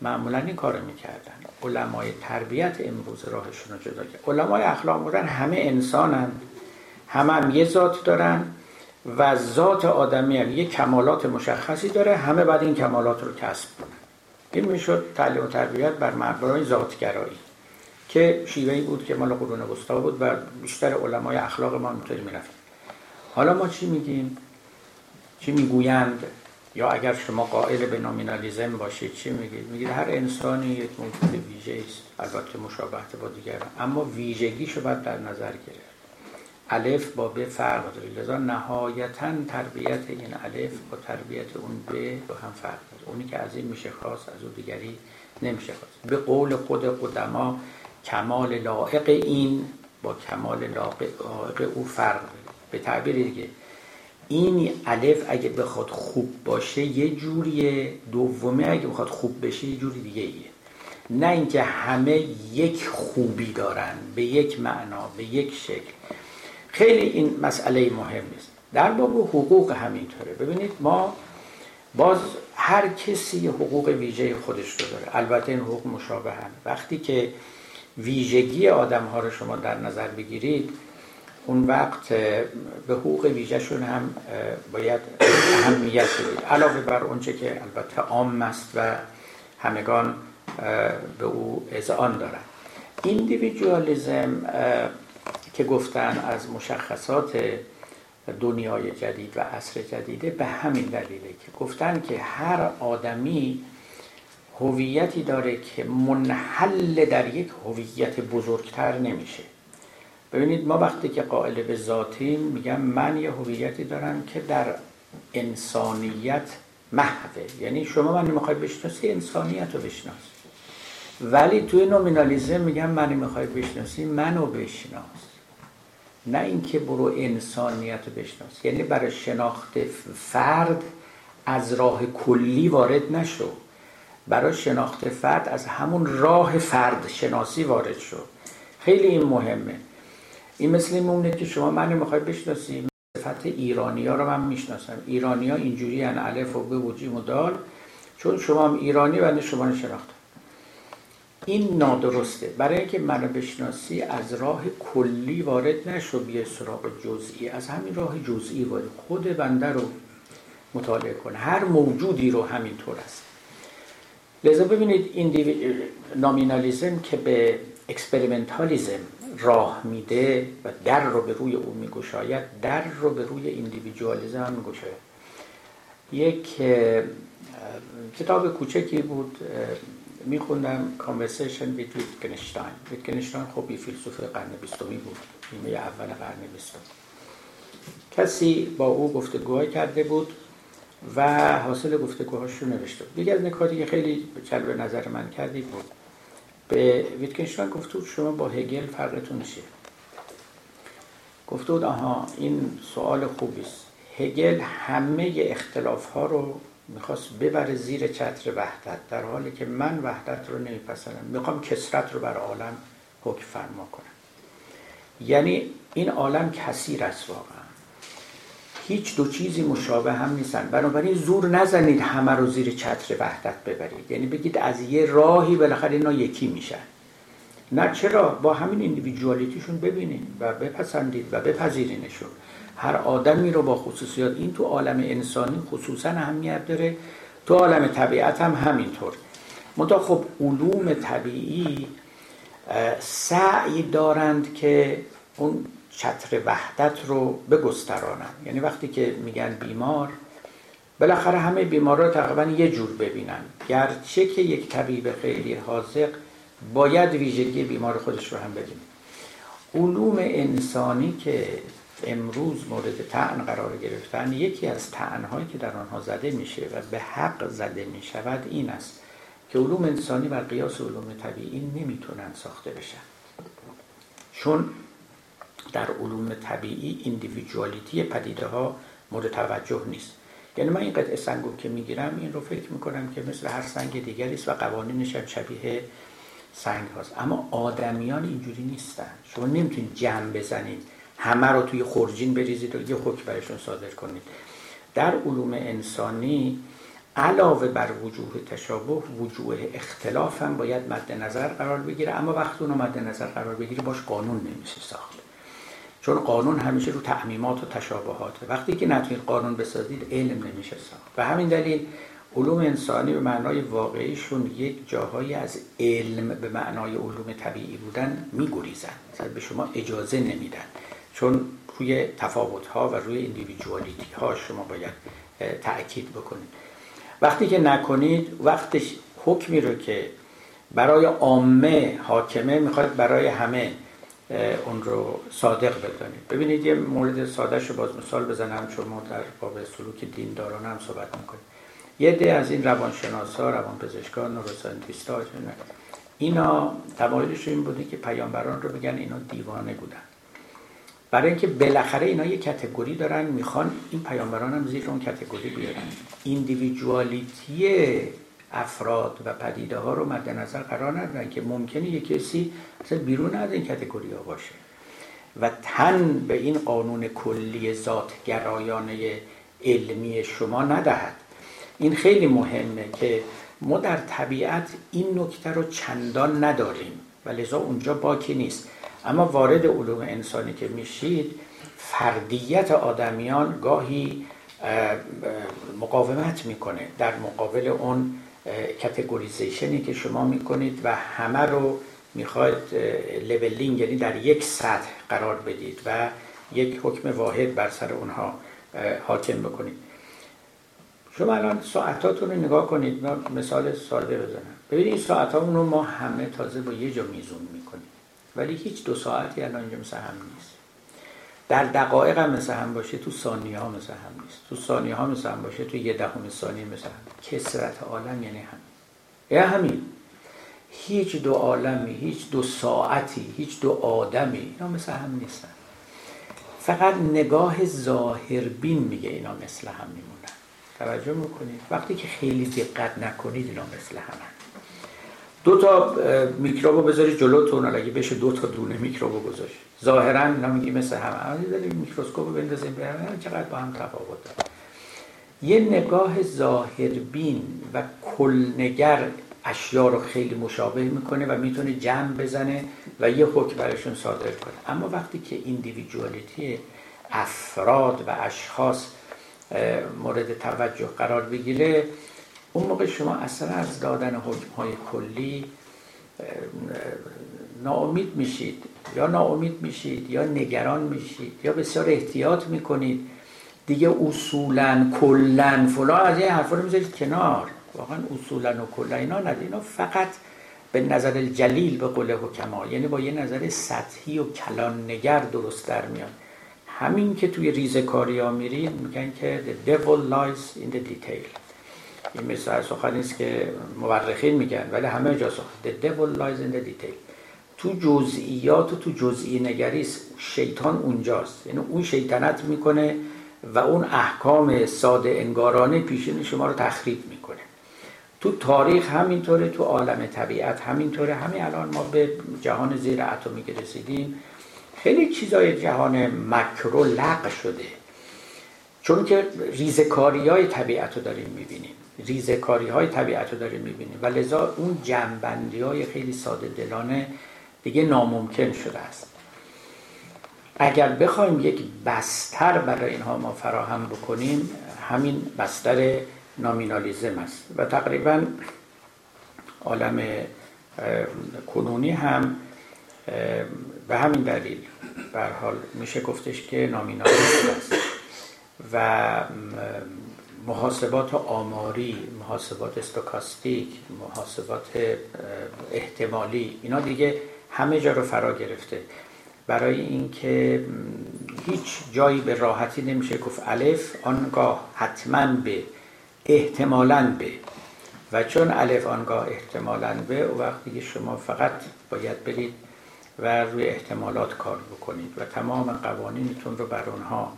معمولا این کارو می‌کردن. علمای تربیت امروز راهشون رو جدا کرد علمای اخلاق بودن همه انسانن همه هم یه ذات دارن و ذات آدمی هم یه کمالات مشخصی داره همه بعد این کمالات رو کسب کنن. این می‌شد تعلیم و تربیت بر مبنای ذاتگرایی که شیوهی بود که مال قرون وسطا بود و بیشتر علمای اخلاق ما اینطوری می‌رفت حالا ما چی میگیم؟ چی می‌گویند؟ یا اگر شما قائل به نامینالیزم باشید چی میگید؟ میگید هر انسانی یک موجود ویژه است. البته مشابهت با دیگران. اما ویژگیشو باید در نظر گرفت. الف با به فرق داره. لذا نهایتا تربیت این الف با تربیت اون به با هم فرق داره. اونی که از این میشه خاص از اون دیگری نمیشه خاص. به قول خود قدما کمال لائق این با کمال لائق او فرق داره. به تعبیر دیگه این الف اگه بخواد خوب باشه یه جوریه دومه اگه بخواد خوب بشه یه جوری دیگه ایه. نه اینکه همه یک خوبی دارن به یک معنا به یک شکل. خیلی این مسئله مهم است در باب حقوق همینطوره. ببینید ما باز هر کسی حقوق ویژه خودش رو داره. البته این حقوق مشابه هم. وقتی که ویژگی آدم ها رو شما در نظر بگیرید اون وقت به حقوق ویژهشون هم باید اهمیت بدید. علاوه بر اونچه که البته عام است و همگان به او اذعان دارن. ایندیویدوالیزم که گفتن از مشخصات دنیای جدید و عصر جدیده به همین دلیله که گفتن که هر آدمی هویتی داره که منحل در یک هویت بزرگتر نمیشه. ببینید ما وقتی که قائل به ذاتیم میگم من یه هویتی دارم که در انسانیت محوه. یعنی شما من می‌خوای بشناسی انسانیت رو بشناس. ولی توی نومینالیزم میگم من می‌خوای بشناسی منو بشناس. نه اینکه برو انسانیت رو بشناس. یعنی برای شناخت فرد از راه کلی وارد نشو. برای شناخت فرد از همون راه فرد شناسی وارد شو. خیلی این مهمه. این مثل این مونه که شما من می‌خوای بشناسی. صفت ایرانی ها رو من می‌شناسم. ها اینجوری هن الف و به و جیم و دال. چون شما هم ایرانی و شما شناختم این نادرسته. برای اینکه منو بشناسی از راه کلی وارد نشو بیه سراغ جزئی. از همین راه جزئی وارد. خود بنده رو مطالعه کنه هر موجودی رو همینطور است. لذا ببینید این nominalism که به experimentalism راه میده و در رو به روی او میگشاید در رو به روی individualism هم میگشاید. یک کتاب کوچکی بود میخوندم conversation with Wittgenstein ویتگنشتاین خب یه فیلسوف قرن بیستمی بود نیمه اول قرن بیستم. کسی با او گفتگوهای کرده بود و حاصل گفتگوهاش رو نوشته بود. دیگه از نکاتی که خیلی جلب نظر من کردی بود به ویتکنشتاین گفته بود شما با هگل فرقتون چیه؟ گفته بود آها این سوال خوبی است هگل همه اختلاف ها رو می‌خواست ببره زیر چتر وحدت در حالی که من وحدت رو نمیپسندم. می‌خوام کسرت رو بر عالم حکم فرما کنم. یعنی این عالم کثیر است واقعا. هیچ دو چیزی مشابه هم نیستن. بنابراین زور نزنید همه رو زیر چتر وحدت ببرید. یعنی بگید از یه راهی بالاخره اینا یکی میشن. نه چرا؟ با همین اندیویدوالیتیشون ببینید و بپسندید و بپذیرینشون. هر آدمی رو با خصوصیات این تو عالم انسانی خصوصا اهمیت داره. تو عالم طبیعت هم همینطور. منتها خب علوم طبیعی سعی دارند که اون چتر وحدت رو بگسترانن یعنی وقتی که میگن بیمار بالاخره همه بیمارا رو تقریبا یه جور ببینن. گرچه که یک طبیب خیلی حاضق باید ویژگی بیمار خودش رو هم ببینه علوم انسانی که امروز مورد تعن قرار گرفتن یکی از تعنهایی که در آنها زده میشه و به حق زده می‌شود این است که علوم انسانی بر قیاس علوم طبیعی نمی‌تونن ساخته بشن. چون در علوم طبیعی ایندیویدوالیتی پدیده ها مورد توجه نیست. یعنی من این قطعه سنگو که می‌گیرم این رو فکر می‌کنم که مثل هر سنگ دیگری است و قوانینش هم شبیه سنگ هاست. اما آدمیان اینجوری نیستن. شما نمی‌تونید جمع بزنید. همه رو توی خورجین بریزید و یه حکم برشون صادر کنید. در علوم انسانی علاوه بر وجوه تشابه وجوه اختلاف هم باید مد نظر قرار بگیره. اما وقتی اونو مد نظر قرار بگیره باش قانون نمیشه ساخت. چون قانون همیشه رو تعمیمات و تشابهات وقتی که نتونید قانون بسازید علم نمیشه ساخت. و همین دلیل علوم انسانی به معنای واقعیشون یک جاهایی از علم به معنای علوم طبیعی بودن میگریزن به شما اجازه نمیدن. چون روی تفاوت ها و روی اندیویدوالیتی ها شما باید تأکید بکنید. وقتی که نکنید وقتش حکمی رو که برای عامه حاکمه می‌خواد برای همه اون رو صادق بدانید. ببینید یه مورد ساده رو باز مثال بزنم. چون ما در باب سلوک دینداران هم صحبت می‌کنیم. یه ده از این روانشناسا روانپزشکان نوروساینتیستا اینا تمایلش این بوده که پیامبران رو بگن اینا دیوانه بودن. برای اینکه بالاخره اینا یه کتگوری دارن می‌خوان این پیامبران هم زیر اون کتگوری بیارن. ایندیویدوالیتی افراد و پدیده ها رو مد نظر قرار ندارن که ممکنه یک کسی اصلا بیرون از این کتگوری ها باشه. و تن به این قانون کلی ذاتگرایانه علمی شما ندهد. این خیلی مهمه که ما در طبیعت این نکته رو چندان نداریم. و لذا اونجا باکی نیست. اما وارد علوم انسانی که میشید فردیت آدمیان گاهی مقاومت می‌کنه. در مقابل اون categorization ی که شما می‌کنید و همه رو می‌خواید leveling یعنی در یک سطح قرار بدید و یک حکم واحد بر سر اونها حاکم بکنید. شما الان ساعتاتون رو نگاه کنید. مثال ساده بزنم. ببینید این ساعت رو ما همه تازه با یه جا میزون می‌کنیم. ولی هیچ دو ساعتی الان اینجا مثل هم نیست. در دقایق هم مثل هم باشه تو ثانیه ها مثل هم نیست. تو ثانیه ها مثل هم باشه تو یه دهم ثانیه مثل هم. کسرت عالم یعنی هم یعنی همین. هیچ دو عالمی هیچ دو ساعتی هیچ دو آدمی اینا مثل هم نیستن. فقط نگاه ظاهربین میگه اینا مثل هم میمونن. توجه می‌کنید؟ وقتی که خیلی دقت نکنید اینا مثل هم دو تا میکروبو بذاری جلوتون اگه بشه دو تا دونه میکروبو گذاشت. ظاهرا اینا میگی مثل هم اما داریم میکروسکوپ بندازیم به چقدر با هم تفاوت داره. یه نگاه ظاهربین و کلنگر اشیا رو خیلی مشابه می‌کنه و می‌تونه جمع بزنه و یه حکم برشون صادر کنه. اما وقتی که ایندیویدوالیتی افراد و اشخاص مورد توجه قرار بگیره اون موقع شما اصلا از دادن حکم های کلی ناامید میشید. یا ناامید میشید یا نگران میشید یا بسیار احتیاط می‌کنید. دیگه اصولا کلا فلان از این حرفا رو می‌ذارید کنار. واقعا اصولا و کلا اینا ندید اینا فقط به نظر الجلیل به قول حکما یعنی با یه نظر سطحی و کلان نگر درست در میاد همین که توی ریزکاری ها میرین میگن که the devil lies in the detail. این مثل سخنی است که مورخین میگن ولی همه جا سخن. The devil lies in the detail. تو جزئیات و تو جزئی نگریست شیطان اونجاست. یعنی اون شیطنت می‌کنه و اون احکام ساده انگارانه پیشین شما رو تخریب می‌کنه. تو تاریخ همینطوره تو عالم طبیعت همینطوره. همین الان ما به جهان زیر اتمی که رسیدیم خیلی چیزای جهان مکرو لق شده. چون که ریزکاری های طبیعت رو داریم می‌بینیم. ریزکاری های طبیعت رو داریم می‌بینیم. و لذا اون جنبندی های خیلی ساده دلانه دیگه ناممکن شده است. اگر بخوایم یک بستر برای اینها ما فراهم بکنیم همین بستر نامینالیزم است. و تقریبا عالم کنونی هم به همین دلیل حال میشه گفتش که نامینالیزم است. و محاسبات آماری محاسبات استوکاستیک محاسبات احتمالی اینا دیگه همه جا رو فرا گرفته. برای اینکه هیچ جایی به راحتی نمیشه گفت الف آنگاه حتما به احتمالا به. و چون الف آنگاه احتمالا به و وقتی که شما فقط باید برید و روی احتمالات کار بکنید و تمام قوانینتون رو بر اونها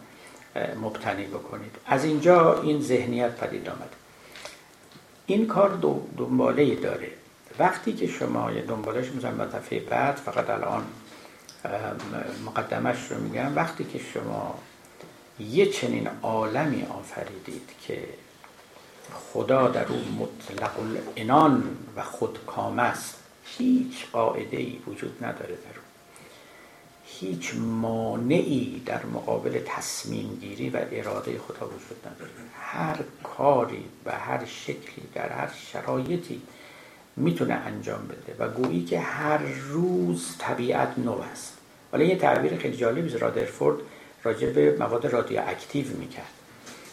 مبتنی بکنید. از اینجا این ذهنیت پدید آمد. این کار دنباله داره. وقتی که شما یه دنبالش میزن دفعه بعد فقط الان مقدمش رو میگم وقتی که شما یه چنین عالمی آفریدید که خدا در اون مطلق الانان و خودکام است هیچ قاعده ای وجود نداره. هیچ مانعی در مقابل تصمیم گیری و اراده خدا وجود نداره. هر کاری و هر شکلی در هر شرایطی می‌تونه انجام بده و گویی که هر روز طبیعت نو است. ولی یه تعبیر خیلی جالبی رادرفورد راجع به مواد رادیواکتیو می‌کرد.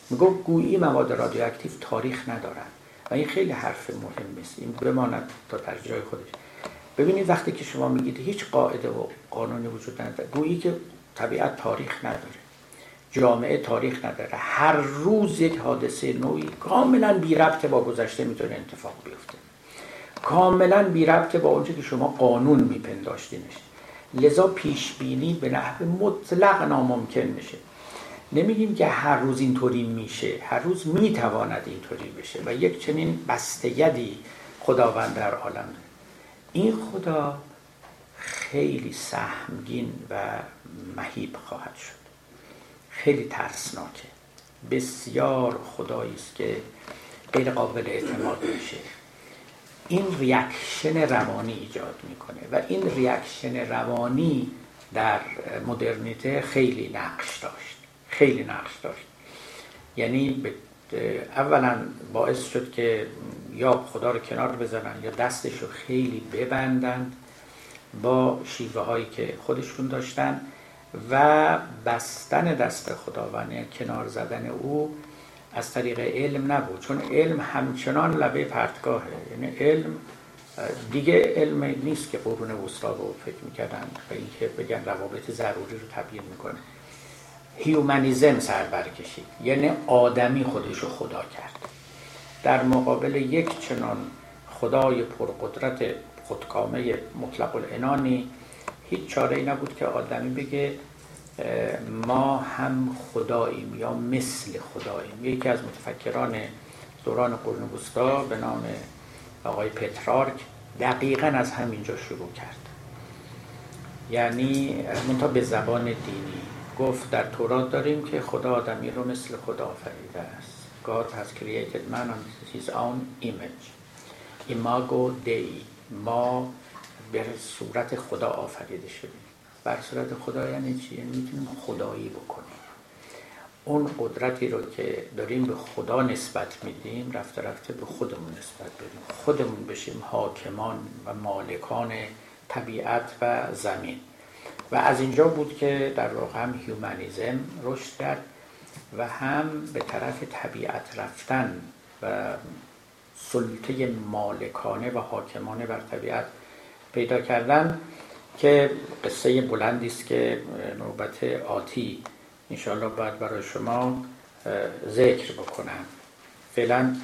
می‌گفت گویی مواد رادیواکتیو تاریخ ندارن و این خیلی حرف مهم است این بماند تا در جای خودش. ببینید وقتی که شما میگید هیچ قاعده و قانونی وجود نداره گویی که طبیعت تاریخ نداره جامعه تاریخ نداره هر روز یک حادثه نوعی کاملا بی ربط با گذشته می‌تونه اتفاق بیفته. کاملا بی ربط با اونچه که شما قانون میپنداشتینش. لذا پیش بینی به نحو مطلق ناممکن میشه. نمیگیم که هر روز اینطوری میشه هر روز می‌تواند اینطوری بشه و یک چنین بستگدی خداوند در عالم این خدا خیلی سهمگین و مهیب خواهد شد. خیلی ترسناکه. بسیار خدایی است که غیر قابل اعتماد میشه. این reaction روانی ایجاد می‌کنه و این reaction روانی در مدرنیته خیلی نقش داشت. خیلی نقش داشت. یعنی اولا باعث شد که یا خدا رو کنار بزنن یا دستش رو خیلی ببندند با شیوه هایی که خودشون داشتن و بستن دست خداوند یعنی کنار زدن او از طریق علم نبود. چون علم همچنان لبه پرتگاهه. یعنی علم دیگه علم نیست که قرون وسطا رو فکر می‌کردن و اینکه بگن روابط ضروری رو تبیین می‌کنه. هیومنیزم سر برکشید. یعنی آدمی خودش رو خدا کرد. در مقابل یک چنان خدای پرقدرت خودکامه مطلق الانانی هیچ چاره ای نبود که آدمی بگه ما هم خداییم یا مثل خداییم. یکی از متفکران دوران قرن وسطا به نام آقای پترارک دقیقا از همینجا شروع کرد. یعنی منتها به زبان دینی گفت در تورات داریم که خدا آدمی رو مثل خدا آفریده است. God has created man on his own image. Imago Dei. ما به صورت خدا آفریده شدیم. بر صورت خدا یعنی چی؟ یعنی می‌تونیم خدایی بکنیم. اون قدرتی رو که داریم به خدا نسبت میدیم رفته رفته به خودمون نسبت بدیم. خودمون بشیم حاکمان و مالکان طبیعت و زمین. و از اینجا بود که در واقع هم هیومانیزم رشد کرد. و هم به طرف طبیعت رفتن و سلطه مالکانه و حاکمانه بر طبیعت پیدا کردن که قصه بلندی است که نوبت آتی انشاءالله باید برای شما ذکر بکنم. فعلا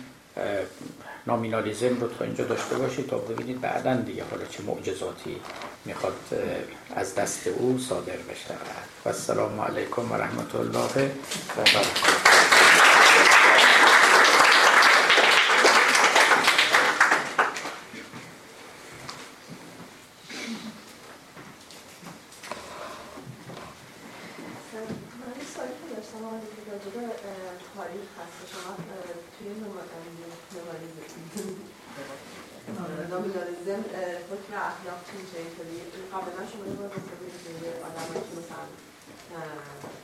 نامینالیزم رو تا اینجا داشته باشید تا ببینید بعدا دیگه حالا چه معجزاتی می‌خواد از دست او صادر بشه. و السلام علیکم و رحمت الله و برکاته. اخلاقتون چه اینطوری قبلا شما یه بار گفته بودید که آدمایی که مثلا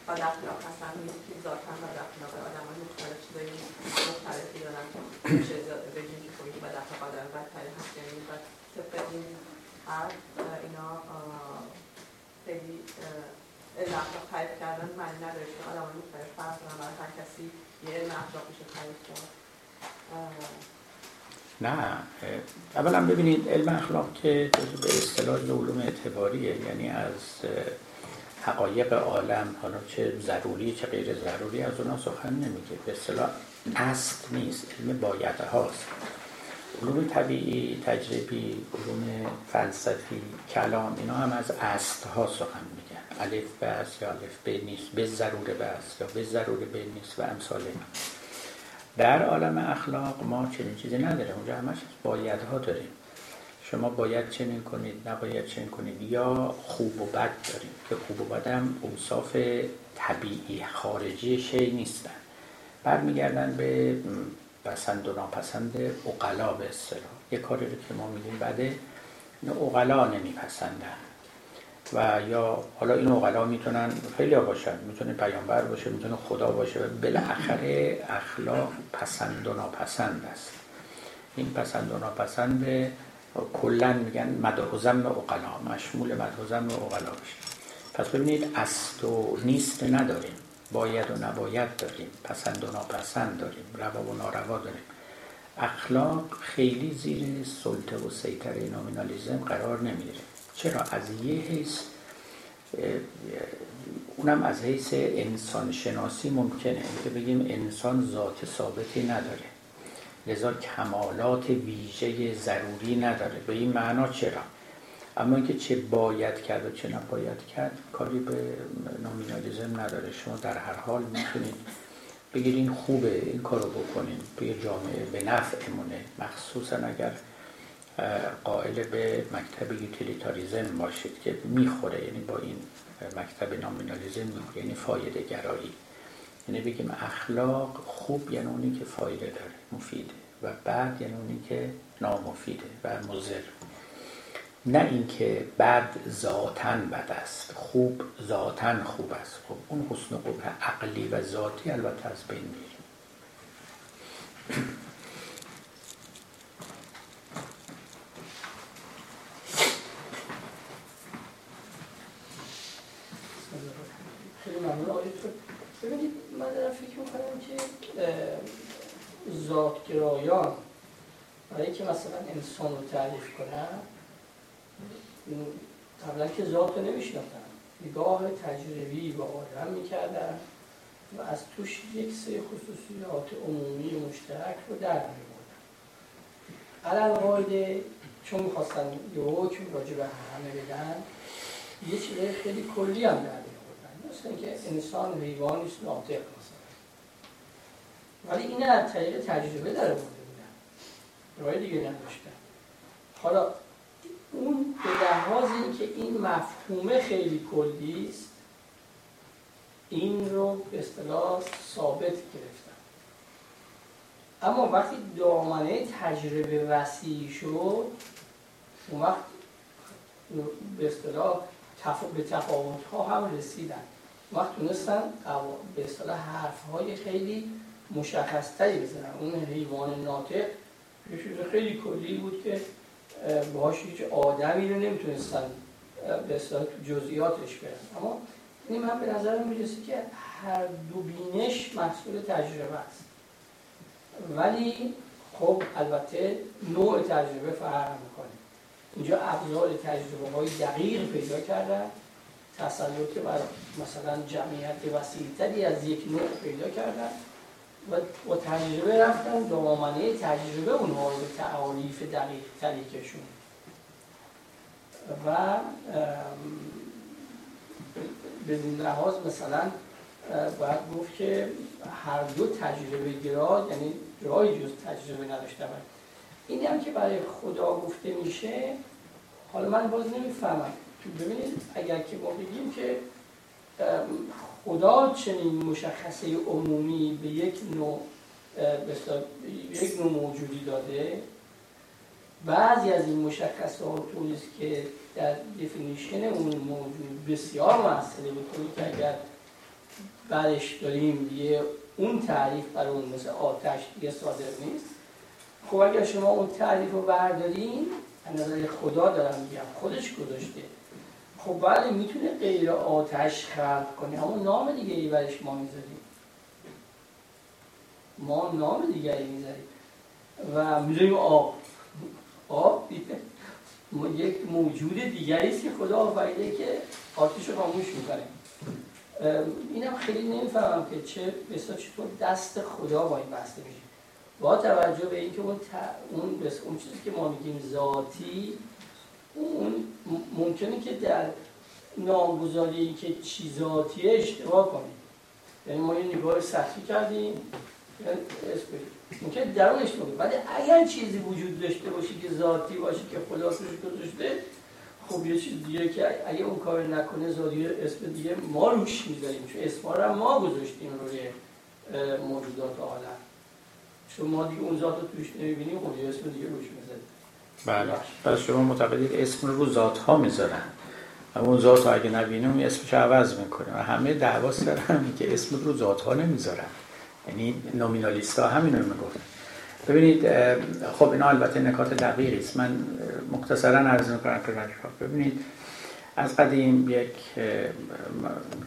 بد اخلاق هستن میگید که ذاتن بد اخلاق آدمای مختلف چیزای مختلفی دارن میشه بگیم که خب این بد اخلاق آدم بدتری هست یعنی بعد طبق این حرف اینا خیلی علم اخلاق تعریف کردن معنی نداره که آدمای مختلف فرق دارن برای هر کسی یه علم اخلاق میشه تعریف کرد. نه اولا ببینید علم اخلاق که به اصطلاح علوم اعتباریه یعنی از حقایق عالم حالا چه ضروری چه غیر ضروری از اونا سخن نمیگه. به اصطلاح اصل نیست علم باید هاست. علوم طبیعی تجربی علوم فلسفی کلام اینا هم از اصل ها سخن میگن. الف به یا الف به نیست به ضرور به یا به ضرور به نیست و امثال اینا. در عالم اخلاق ما چنین چیزی نداره اونجا همش بایدها داریم. شما باید چنین کنید نباید چنین کنید. یا خوب و بد داریم. که خوب و بد هم اوصاف طبیعی خارجی شی نیستن. برمیگردن به پسند و ناپسند اقلا به اصطلاح. یه کاری رو که ما میگیم بده اقلا نمیپسندن. و یا حالا این اقلا می‌تونن خیلی ها باشن. می‌تونه پیامبر باشه می‌تونه خدا باشه و بالاخره اخلاق پسند و ناپسند است. این پسند و ناپسند کلا میگن مده و زم اقلا مشمول مده و زم اقلا بشه پس ببینید است و نیست نداریم. باید و نباید داریم. پسند و ناپسند داریم. روا و ناروا داریم. اخلاق خیلی زیر سلطه و سیطره نومینالیزم قرار نمی‌گیره. چرا از یه حیث اونم از حیث انسان شناسی ممکنه که بگیم انسان ذات ثابتی نداره. لذا کمالات ویژه ضروری نداره. به این معنا چرا؟ اما اینکه چه باید کرد و چه نباید کرد کاری به نومینالیزم نداره. شما در هر حال می‌تونید بگیرین خوبه این کارو بکنین. توی جامعه به نفعمونه. مخصوصا اگر قائل به مکتب یوتیلیتاریزم باشید که می‌خوره یعنی با این مکتب نامینالیزم یعنی فایده گرایی. یعنی بگیم اخلاق خوب یعنی اونی که فایده داره مفیده. و بعد یعنی اونی که نامفیده و مضر. نه اینکه بد ذاتن بد است خوب ذاتن خوب است. خب اون حسن قبح عقلی و ذاتی البته از بین میره. ببینید من دارم فکر می‌کنم که ذاتگرایان برای که مثلا انسان رو تعریف کنم قبلا که ذات رو نمیشناختن. نگاه تجربی با آدم می‌کردن و از توش یک سری خصوصیات عمومی مشترک رو در میبردن. علال قاعده چون می‌خواستن یه حکم راجع به همه بدن یه چیزای خیلی کلی هم در مثل اینکه انسان حیوان نیست ناطق مثلا ولی این از طریق تجربه در برده بودن رای دیگه نداشتن حالا اون به لحاظ اینکه این مفهومه خیلی کلی است این رو به اصطلاح ثابت گرفتن. اما وقتی دامنه تجربه وسیع شد اون وقت به اصطلاح به تفاوت ها هم رسیدن. وقت تونستن به اصطلاح حرف های خیلی مشخص تری بزنن اون حیوان ناطق یه چیز خیلی کلی بود که باهاش هیچ آدمی رو نمی‌تونستن به اصطلاح جزئیاتش برن اما این من به نظر می‌رسه که هر دو بینش محصول تجربه است. ولی خب البته نوع تجربه فرق می‌کنه. اینجا ابزار تجربه های دقیق پیدا کردن تسلط بر مثلا جمعیت وسیعتری از یک نوع پیدا کردن و با تجربه رفتن دامنه تجربه اونها رو به تعاریف دقیق تری کشون. و به این لحاظ مثلا باید گفت که هر دو تجربه گرا یعنی جای جز تجربه نداشته این هم که برای خدا گفته میشه حالا من باز نمی‌فهمم. ببینید اگر که ما بگیم که خدا چنین مشخصه عمومی به یک نوع یک نوع موجودی داده. بعضی از این مشخصات است که در دفینیشن اون موجود بسیار مسئله بکنید که اگر برش داریم یه اون تعریف برای اون مثل آتش دیگه صادر نیست. خب اگر شما اون تعریف رو بردارین از نظر خدا دارم میگم خودش گذاشته. خب بله می‌تونه غیر آتش خلق کنه. اما نام دیگه ای برش ما می‌ذاریم. ما نام دیگری می‌ذاریم. و می‌ذاریم آب. آب یک موجود دیگری است که خدا آفریده که آتیش رو خاموش می‌کنه اینم خیلی نمی‌فهمم که چه بسا چطور دست خدا با این بسته میشه با توجه به اینکه اون, اون, اون چیزی که ما میگیم ذاتی اون ممکنه که در نامگذاری که چی ذاتیه اشتباه کنیم. یعنی ما یه نگاه سطحی کردیم. یعنی ممکن در اون اشتباه ولی اگر چیزی وجود داشته باشه که ذاتی باشه که خدا توش گذاشته خب یه چیز دیگه که اگه اون کار نکنه ذاتی اسم دیگه ما روش می‌ذاریم. چون اسم رو ما گذاشتیم روی موجودات عالم چون ما دیگه اون ذات رو توش نمی‌بینیم خب یه اسم دیگه روش بله. پس شما معتقدید اسم رو ذات ها می‌ذارن. و اون ذات ها اگه نبینیم اسمش عوض می‌کنیم. و همه دعوا سر همین که اسم رو ذات ها نمی‌ذارن. یعنی نومینالیست ها همین رو می‌گفتن. ببینید خب اینا البته نکات دقیقی است. من مختصرا عرض می‌کنم که ببینید از قدیم یک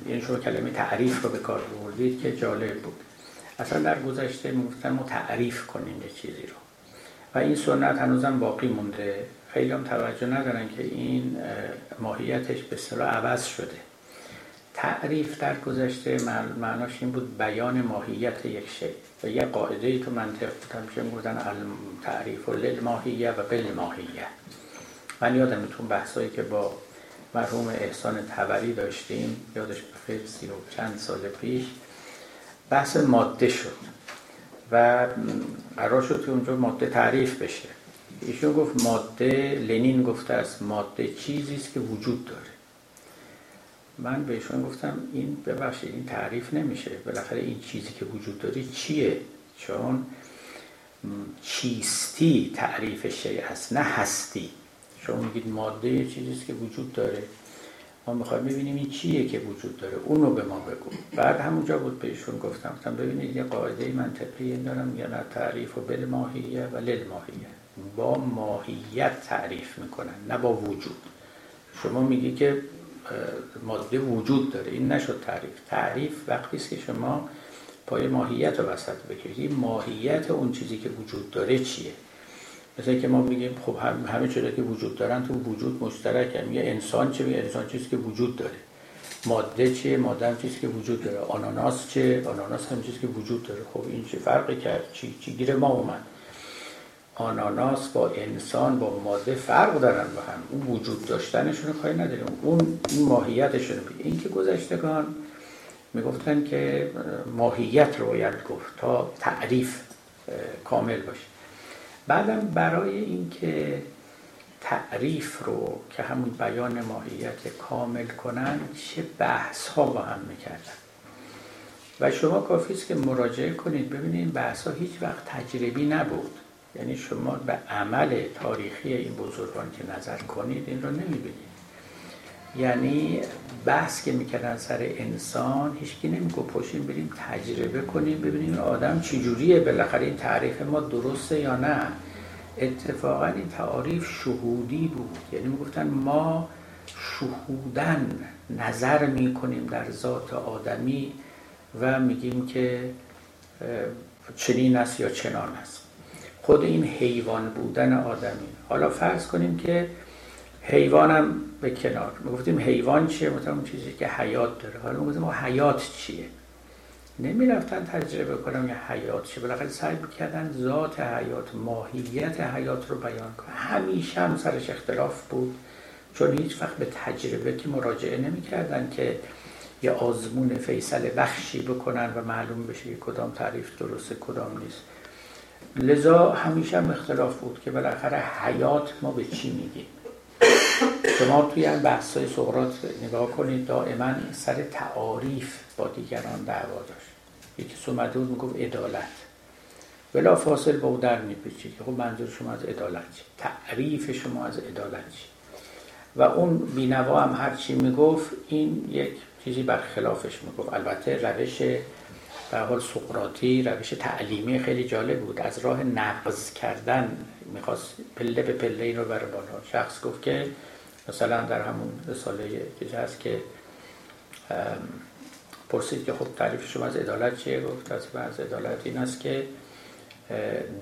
یعنی شما کلمه تعریف رو به کار بردید که جالب بود. اصلا در گذشته می‌گفتن ما تعریف کنیم یه چیزی رو. و این سنت هنوزم باقی مونده. خیلی هم توجه ندارن که این ماهیتش به صلاح عوض شده. تعریف در گذشته معناش این بود بیان ماهیت یک شی. و یه قاعده ای تو منطق بود همیشه می‌گفتن تعریف و ماهیه و بل ماهیه من یادم تو بحثایی که با مرحوم احسان تبری داشتیم یادش بخیر سی و چند سال پیش بحث ماده شد. و قرار شد که اونجا ماده تعریف بشه. ایشون گفت ماده لنین گفته است ماده چیزی است که وجود داره. من بهشون گفتم این ببخشید این تعریف نمیشه. بالاخره این چیزی که وجود داره چیه؟ چون چیستی تعریف شی است نه هستی. شما میگید ماده چیزی که وجود داره. ما می‌خوایم ببینیم این چیه که وجود داره. اونو به ما بگو. بعد همونجا بود بهشون گفتم گفتم ببینید یه قاعده منطقی دارم یا نه تعریف و بل ماهیه و لل ماهیه. با ماهیت تعریف می‌کنن نه با وجود. شما میگی که ماده وجود داره. این نشد تعریف. تعریف وقتی که شما پای ماهیت رو وسط بکشید. ماهیت اون چیزی که وجود داره چیه؟ مثل که ما میگیم خب همه چیزی که وجود دارن تو وجود مشترکه. میگه انسان چه میگه انسان چیزی که وجود داره. ماده چیه؟ ماده هم چیزی که وجود داره. آناناس چه آناناس هم چیزی که وجود داره. خب این چه فرقی کرد؟ چی چی گیر ما اومد؟ آناناس با انسان با ماده فرق دارن با هم. اون وجود داشتنشون کاری نداریم. اون این ماهیتشون این که گذشتگان می‌گفتن که ماهیت رو باید گفت تا تعریف کامل باشه. بعدم برای اینکه تعریف رو که همون بیان ماهیت کامل کنن چه بحث ها با هم می‌کردن. و شما کافی است که مراجعه کنید. ببینید بحث ها هیچ وقت تجربی نبود. یعنی شما به عمل تاریخی این بزرگان که نظر کنید این رو نمی‌بینید. یعنی بحث که می‌کردن سر انسان هیچکی نمیگو پشیم بریم تجربه کنیم ببینیم آدم چجوریه بالاخره این تعریف ما درسته یا نه. اتفاقا این تعریف شهودی بود. یعنی می‌گفتن ما شهودن نظر می‌کنیم در ذات آدمی و میگیم که چنین است یا چنان است. خود این حیوان بودن آدمی حالا فرض کنیم که حیوانم به کنار. گفتیم حیوان چیه؟ مثلا اون چیزی که حیات داره. حالا گفتیم حیات چیه؟ نمی رفتن تجربه کنم یه حیات چیه. بالاخره سعی کردن ذات حیات ماهیت حیات رو بیان کنن. همیشه هم سرش اختلاف بود. چون هیچ وقت به تجربه که مراجعه نمی کردن که یه آزمون فیصل بخشی بکنن و معلوم بشه که کدام تعریف درسته کدام نیست. لذا همیشه هم اختلاف بود که بالاخره حیات ما به چی میگیم شما توی این بحث های سقرات نگاه کنید دائما سر تعاریف با دیگران دعوا داشت. یکی سومده بود می‌گفت عدالت. بلا فاصل با او در میپیچید. خب منظور شما از عدالت چی؟ تعریف شما از عدالت چی؟ و اون بینوا هم هرچی می‌گفت این یک چیزی برخلافش می‌گفت البته روش به حال سقراطی روش تعلیمی خیلی جالب بود. از راه نقض کردن می‌خواست پله به پله این رو بر بالا شخص گفت که مثلا در همون رساله چیزی هست که پرسید که خب تعریف شما از عدالت چیه؟ گفت از عدالت این است که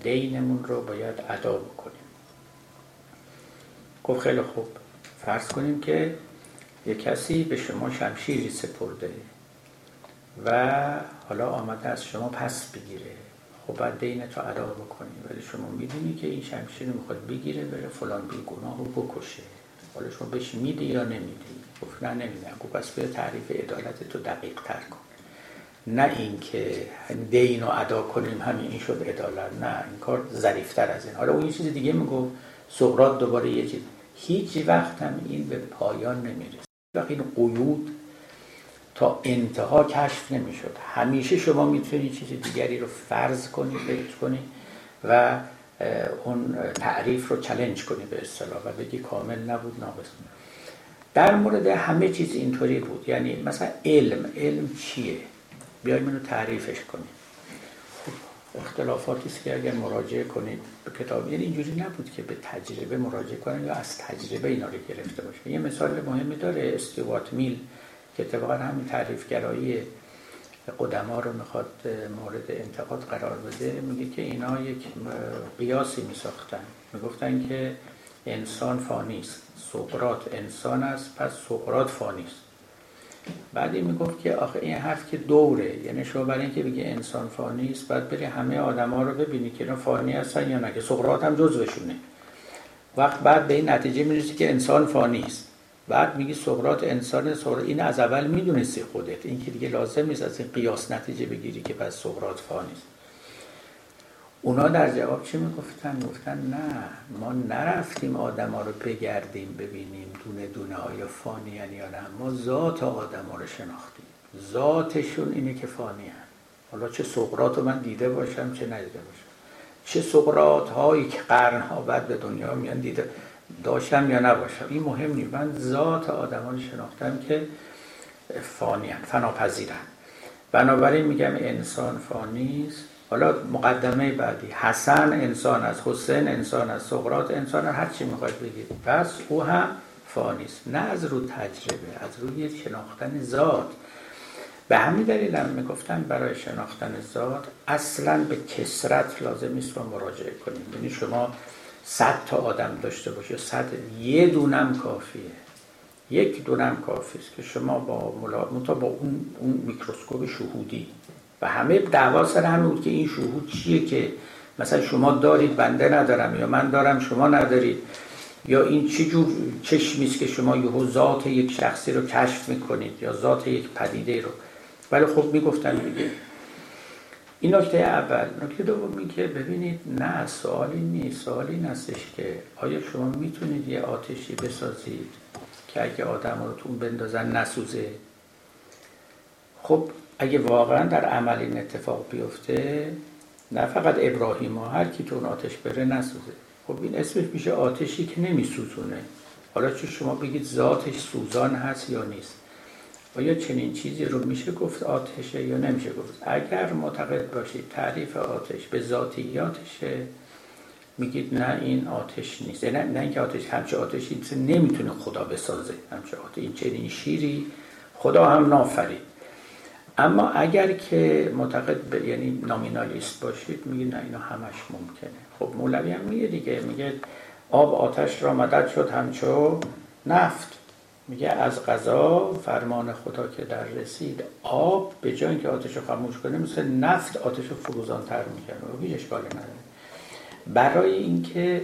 دینمون رو باید ادا بکنیم. گفت خیلی خوب. فرض کنیم که یک کسی به شما شمشیری سپرده. و حالا آمده از شما پس بگیره. خب باید دین تو ادا بکنی. ولی شما می‌دونی که این شمشیر می‌خواد بگیره بره فلان بیگناه رو بکشه. حالا شما بهش میدی یا نمیدی؟ گفت نه نمیدم. گفت پس به تعریف عدالت تو دقیق تر کن. نه اینکه دین رو ادا کنیم همین این شد عدالت. نه این کار ظریفتر از این. حالا اون یه چیز دیگه میگو. سقراط دوباره یه چیز. هیچ وقت هم این به پایان نمی‌رسه. وقتی این قیود تا انتها کشف نمی‌شد. همیشه شما می‌تونید چیز دیگری رو فرض کنید فکر کنید و اون تعریف رو چلنج کنی به اصطلاح و بگی کامل نبود ناقص در مورد همه چیز اینطوری بود. یعنی مثلا علم. علم چیه؟ بیایم اینو تعریفش کنیم. اختلافاتی که اگر مراجعه کنید به کتاب یعنی اینجوری نبود که به تجربه مراجعه کنید یا از تجربه اینا رو گرفته باشه یه مثال مهمی داره استیوات میل. که اتفاقا همین تعریفگرایی قدما رو می‌خواد مورد انتقاد قرار بده میگه که اینا یک قیاسی میساختن. می‌گفتن که انسان فانی است. سقراط انسان است پس سقراط فانی است. بعدی می‌گفت که آخه این حرف که دوره یعنی شما برای اینکه بگی انسان فانی است باید بری همه آدما رو ببینی که اینا فانی هستن یا نه که سقراط هم جزوشونه. وقت بعد به این نتیجه می‌رسی که انسان فانی است. بعد میگی سقراط انسان سقراط این از اول می‌دونستی خودت. این که دیگه لازم نیست از این قیاس نتیجه بگیری که پس سقراط فانیست اونا در جواب چی می‌گفتن؟ می‌گفتن نه ما نرفتیم آدم ها رو بگردیم ببینیم دونه دونه های فانی یا نه. ما ذات آدم ها رو شناختیم. ذاتشون اینه که فانی هن. حالا چه سقراط رو من دیده باشم چه ندیده باشم. چه سقراط هایی که قرن ها بعد به دنیا میان دیده داشتم یا نباشم. این مهم نیست. من ذات آدمان شناختم که فانی هن. فناپذیرن بنابراین میگم انسان فانیست حالا مقدمه بعدی. حسن انسان است. حسین انسان است. سقراط انسان است. هر چی می‌خواید بگید. پس او هم فانیست نه از رو تجربه از روی شناختن ذات. به همین دلیل هم می‌گفتن برای شناختن ذات اصلا به کسرت لازم نیست رو مراجعه کنیم. یعنی شما صد تا آدم داشته باشه. صد یه دونم کافیه. یک دونم کافی است که شما با ملا... با اون, اون میکروسکوپ شهودی. و همه دعوا سر همه بود که این شهود چیه که مثلا شما دارید بنده ندارم یا من دارم شما ندارید. یا این چه جور چشمی است که شما یهو ذات یک شخصی رو کشف می‌کنید یا ذات یک پدیده رو. ولی خب می‌گفتن دیگه این نکته اول نکته دومی که ببینید نه سوالی نیست سوالی این که آیا شما می‌تونید یه آتشی بسازید که اگه آدم رو تون بندازن نسوزه؟ خب اگه واقعا در عمل این اتفاق بیفته نه فقط ابراهیم ها هر کی تو آتش بره نسوزه. خب این اسمش میشه آتشی که نمیسوزونه. حالا چه شما بگید ذاتش سوزان هست یا نیست؟ آیا چنین چیزی رو میشه گفت آتشه یا نمیشه گفت؟ اگر معتقد باشید تعریف آتش به ذاتیاتشه میگید نه این آتش نیست. نه, نه اینکه آتش همچه آتشی نمی‌تونه خدا بسازه همچه آتش این چنین شیری خدا هم نافرید. اما اگر که معتقد ب... یعنی نامینالیست باشید میگید نه اینا همش ممکنه. خب مولوی هم میگه دیگه میگه آب آتش را مدد شد همچو نفت. میگه از غذا فرمان خدا که در رسید آب به جای اینکه آتش رو خاموش کنه مثل نفت آتش رو فروزان می‌کنه و هیچ اشکالی نداره. برای اینکه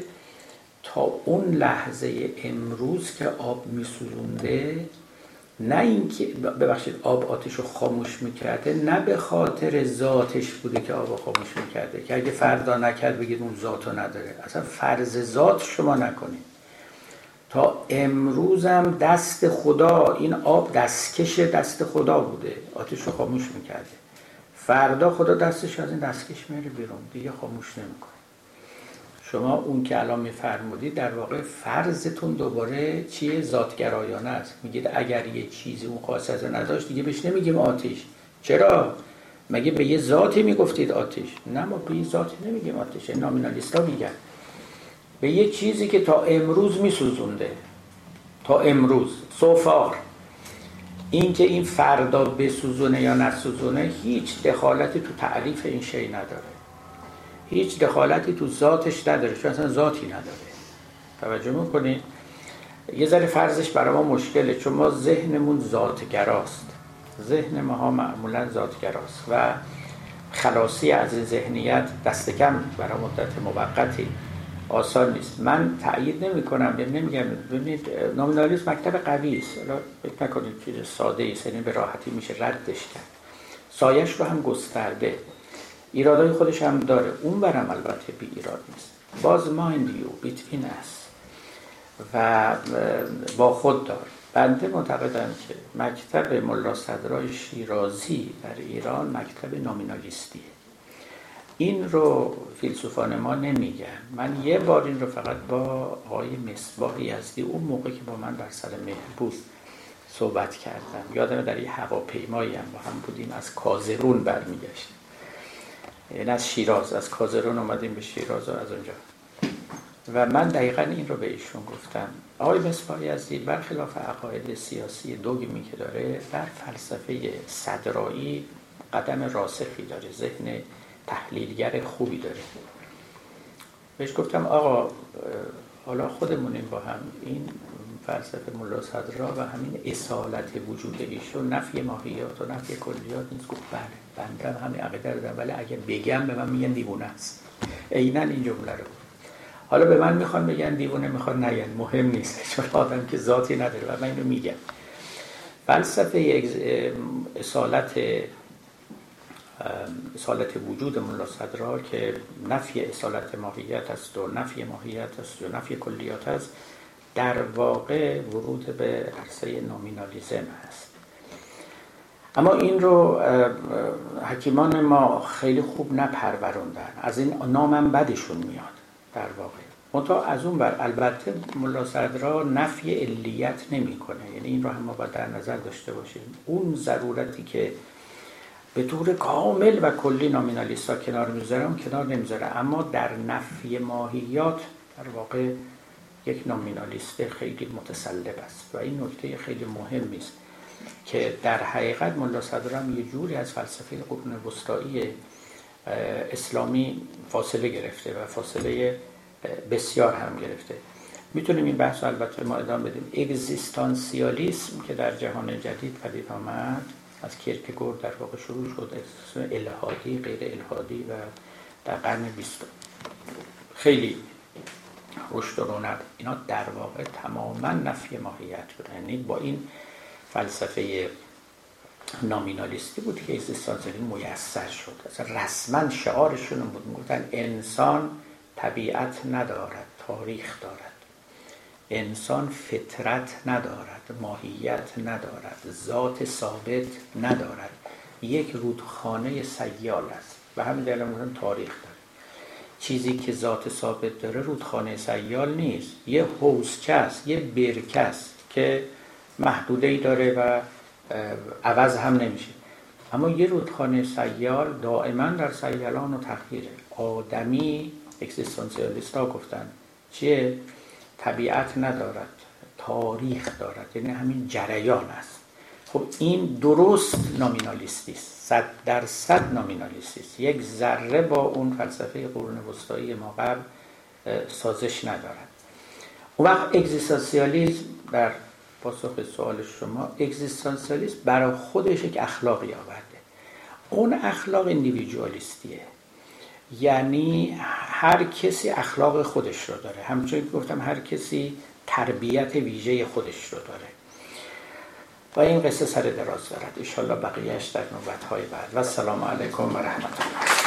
تا اون لحظه امروز که آب میسوزونده نه اینکه ببخشید آب آتش رو خاموش می‌کرده نه به خاطر ذاتش بوده که آب خاموش می‌کرده. که اگه فردا نکرد بگید اون ذات نداره. اصلا فرض ذات شما نکنید. تا امروزم دست خدا این آب دستکش دست خدا بوده. آتش رو خاموش می‌کرده. فردا خدا دستش از این دستکش میره بیرون. دیگه خاموش نمی‌کنه. شما اون که الان میفرمودید در واقع فرضتون دوباره چیه؟ ذاتگرایانه است. میگید اگر یه چیزی اون خاصیت نداشت دیگه بهش نمیگیم آتش. چرا؟ مگه به یه ذاتی می‌گفتید آتش؟ نه ما به یه ذاتی نمیگیم آتش. نامینالیستا میگن. به یه چیزی که تا امروز میسوزونده. تا امروز. سوفار این که این فردا بسوزونه یا نسوزونه هیچ دخالتی تو تعریف این شی نداره. هیچ دخالتی تو ذاتش نداره. چون اصلا ذاتی نداره. توجه می‌کنید؟ یه ذره فرضش برای ما مشکله چون ما ذهنمون ذاتگراست. ذهن ما معمولا ذاتگراست. و خلاصی از این ذهنیت دست کم برای مدت موقتی. آسان نیست. من تایید نمی کنم یعنی نمیگم. ببینید نومینالیسم مکتب قوی است. فکر نکنید چیز ساده است یعنی به راحتی میشه ردش کرد. سایش رو هم گسترده. ایرادای خودش هم داره. اون برم البته بی ایراد نیست. باز مایند یو بیتوین است و با خود دار. بنده معتقدم که مکتب ملا صدرای شیرازی در ایران مکتب نامینالیستیه این رو فیلسوفان ما نمیگن. من یه بار این رو فقط با آقای مصباح یزدی اون موقع که با من بر سر مهربوز صحبت کردم. یادم در یه هواپیمایی هم با هم بودیم. از کازرون برمیگشتیم. یعنی از شیراز. از کازرون اومدیم به شیراز و از اونجا. و من دقیقا این رو به ایشون گفتم. آقای مصباح یزدی برخلاف عقاید سیاسی دوگمی که داره در فلسفه صدرایی قدم راسخی داره. ذهن تحلیلگر خوبی داره بهش گفتم آقا حالا خودمونیم با هم این فلسفه ملا صدرا و همین اصالت وجود ایشون نفی ماهیات و نفی کلیات نیست. گفت بله بنده همین عقیده دارم ولی اگه بگم به من میگن دیوونه است. عینا این جمله رو. حالا به من می‌خوان بگن دیوونه می‌خوان نگن. مهم نیست چون آدم که ذاتی نداره و من اینو میگم. فلسفه اصالت اصالت وجود ملا صدرا که نفی اصالت ماهیت است و نفی ماهیت است و نفی کلیات است در واقع ورود به عرصه نومینالیزم است. اما این رو حکیمان ما خیلی خوب نپروروندن. از این نامم بدشون میاد در واقع. منتها از اون بر البته ملا صدرا نفی علیت نمی‌کنه. یعنی این رو هم ما باید در نظر داشته باشیم. اون ضرورتی که به طور کامل و کلی نامینالیستا کنار می‌ذارم کنار نمی‌ذاره اما در نفی ماهیات در واقع یک نامینالیست خیلی متسلب است و این نکته خیلی مهمی است که در حقیقت ملا صدرم یه جوری از فلسفه قرون وسطایی اسلامی فاصله گرفته و فاصله بسیار هم گرفته. می‌تونیم این بحث البته ما ادامه بدیم. اگزیستانسیالیسم که در جهان جدید پدید آمد از کیرکگور در واقع شروع شد الهادی غیر الهادی و در قرن بیستم. خیلی رشد و اینا در واقع تماما نفی ماهیت بود یعنی با این فلسفه نامینالیستی بود که اگزیستانسیالی میسر شد. اصلا رسما شعارشون بود. می‌گفتن انسان طبیعت ندارد تاریخ دارد. انسان فطرت ندارد ماهیت ندارد ذات ثابت ندارد. یک رودخانه سیال است. و همین دلیل تاریخ داره. چیزی که ذات ثابت داره رودخانه سیال نیست. یه حوزچه است یه برکه است که محدوده ای داره و عوض هم نمیشه. اما یه رودخانه سیال دائما در سیالان و تغییره. آدمی اکسیستانسیالیست ها گفتن. چیه؟ طبیعت ندارد تاریخ دارد. یعنی همین جریان است. خب این درست نامینالیستی است. صد در صد نامینالیستی است. یک ذره با اون فلسفه قرون وسطایی ما قبل سازش ندارد. اون وقت اگزیستانسیالیسم در پاسخ سوال شما اگزیستانسیالیسم برای خودش یک اخلاقی آورده. اون اخلاق اندیویدوالیستیه. یعنی هر کسی اخلاق خودش رو داره. همچون که گفتم هر کسی تربیت ویژه خودش رو داره. و این قصه سر دراز دارد. ایشالله بقیهش در نوبت های بعد. و السلام علیکم و رحمت الله.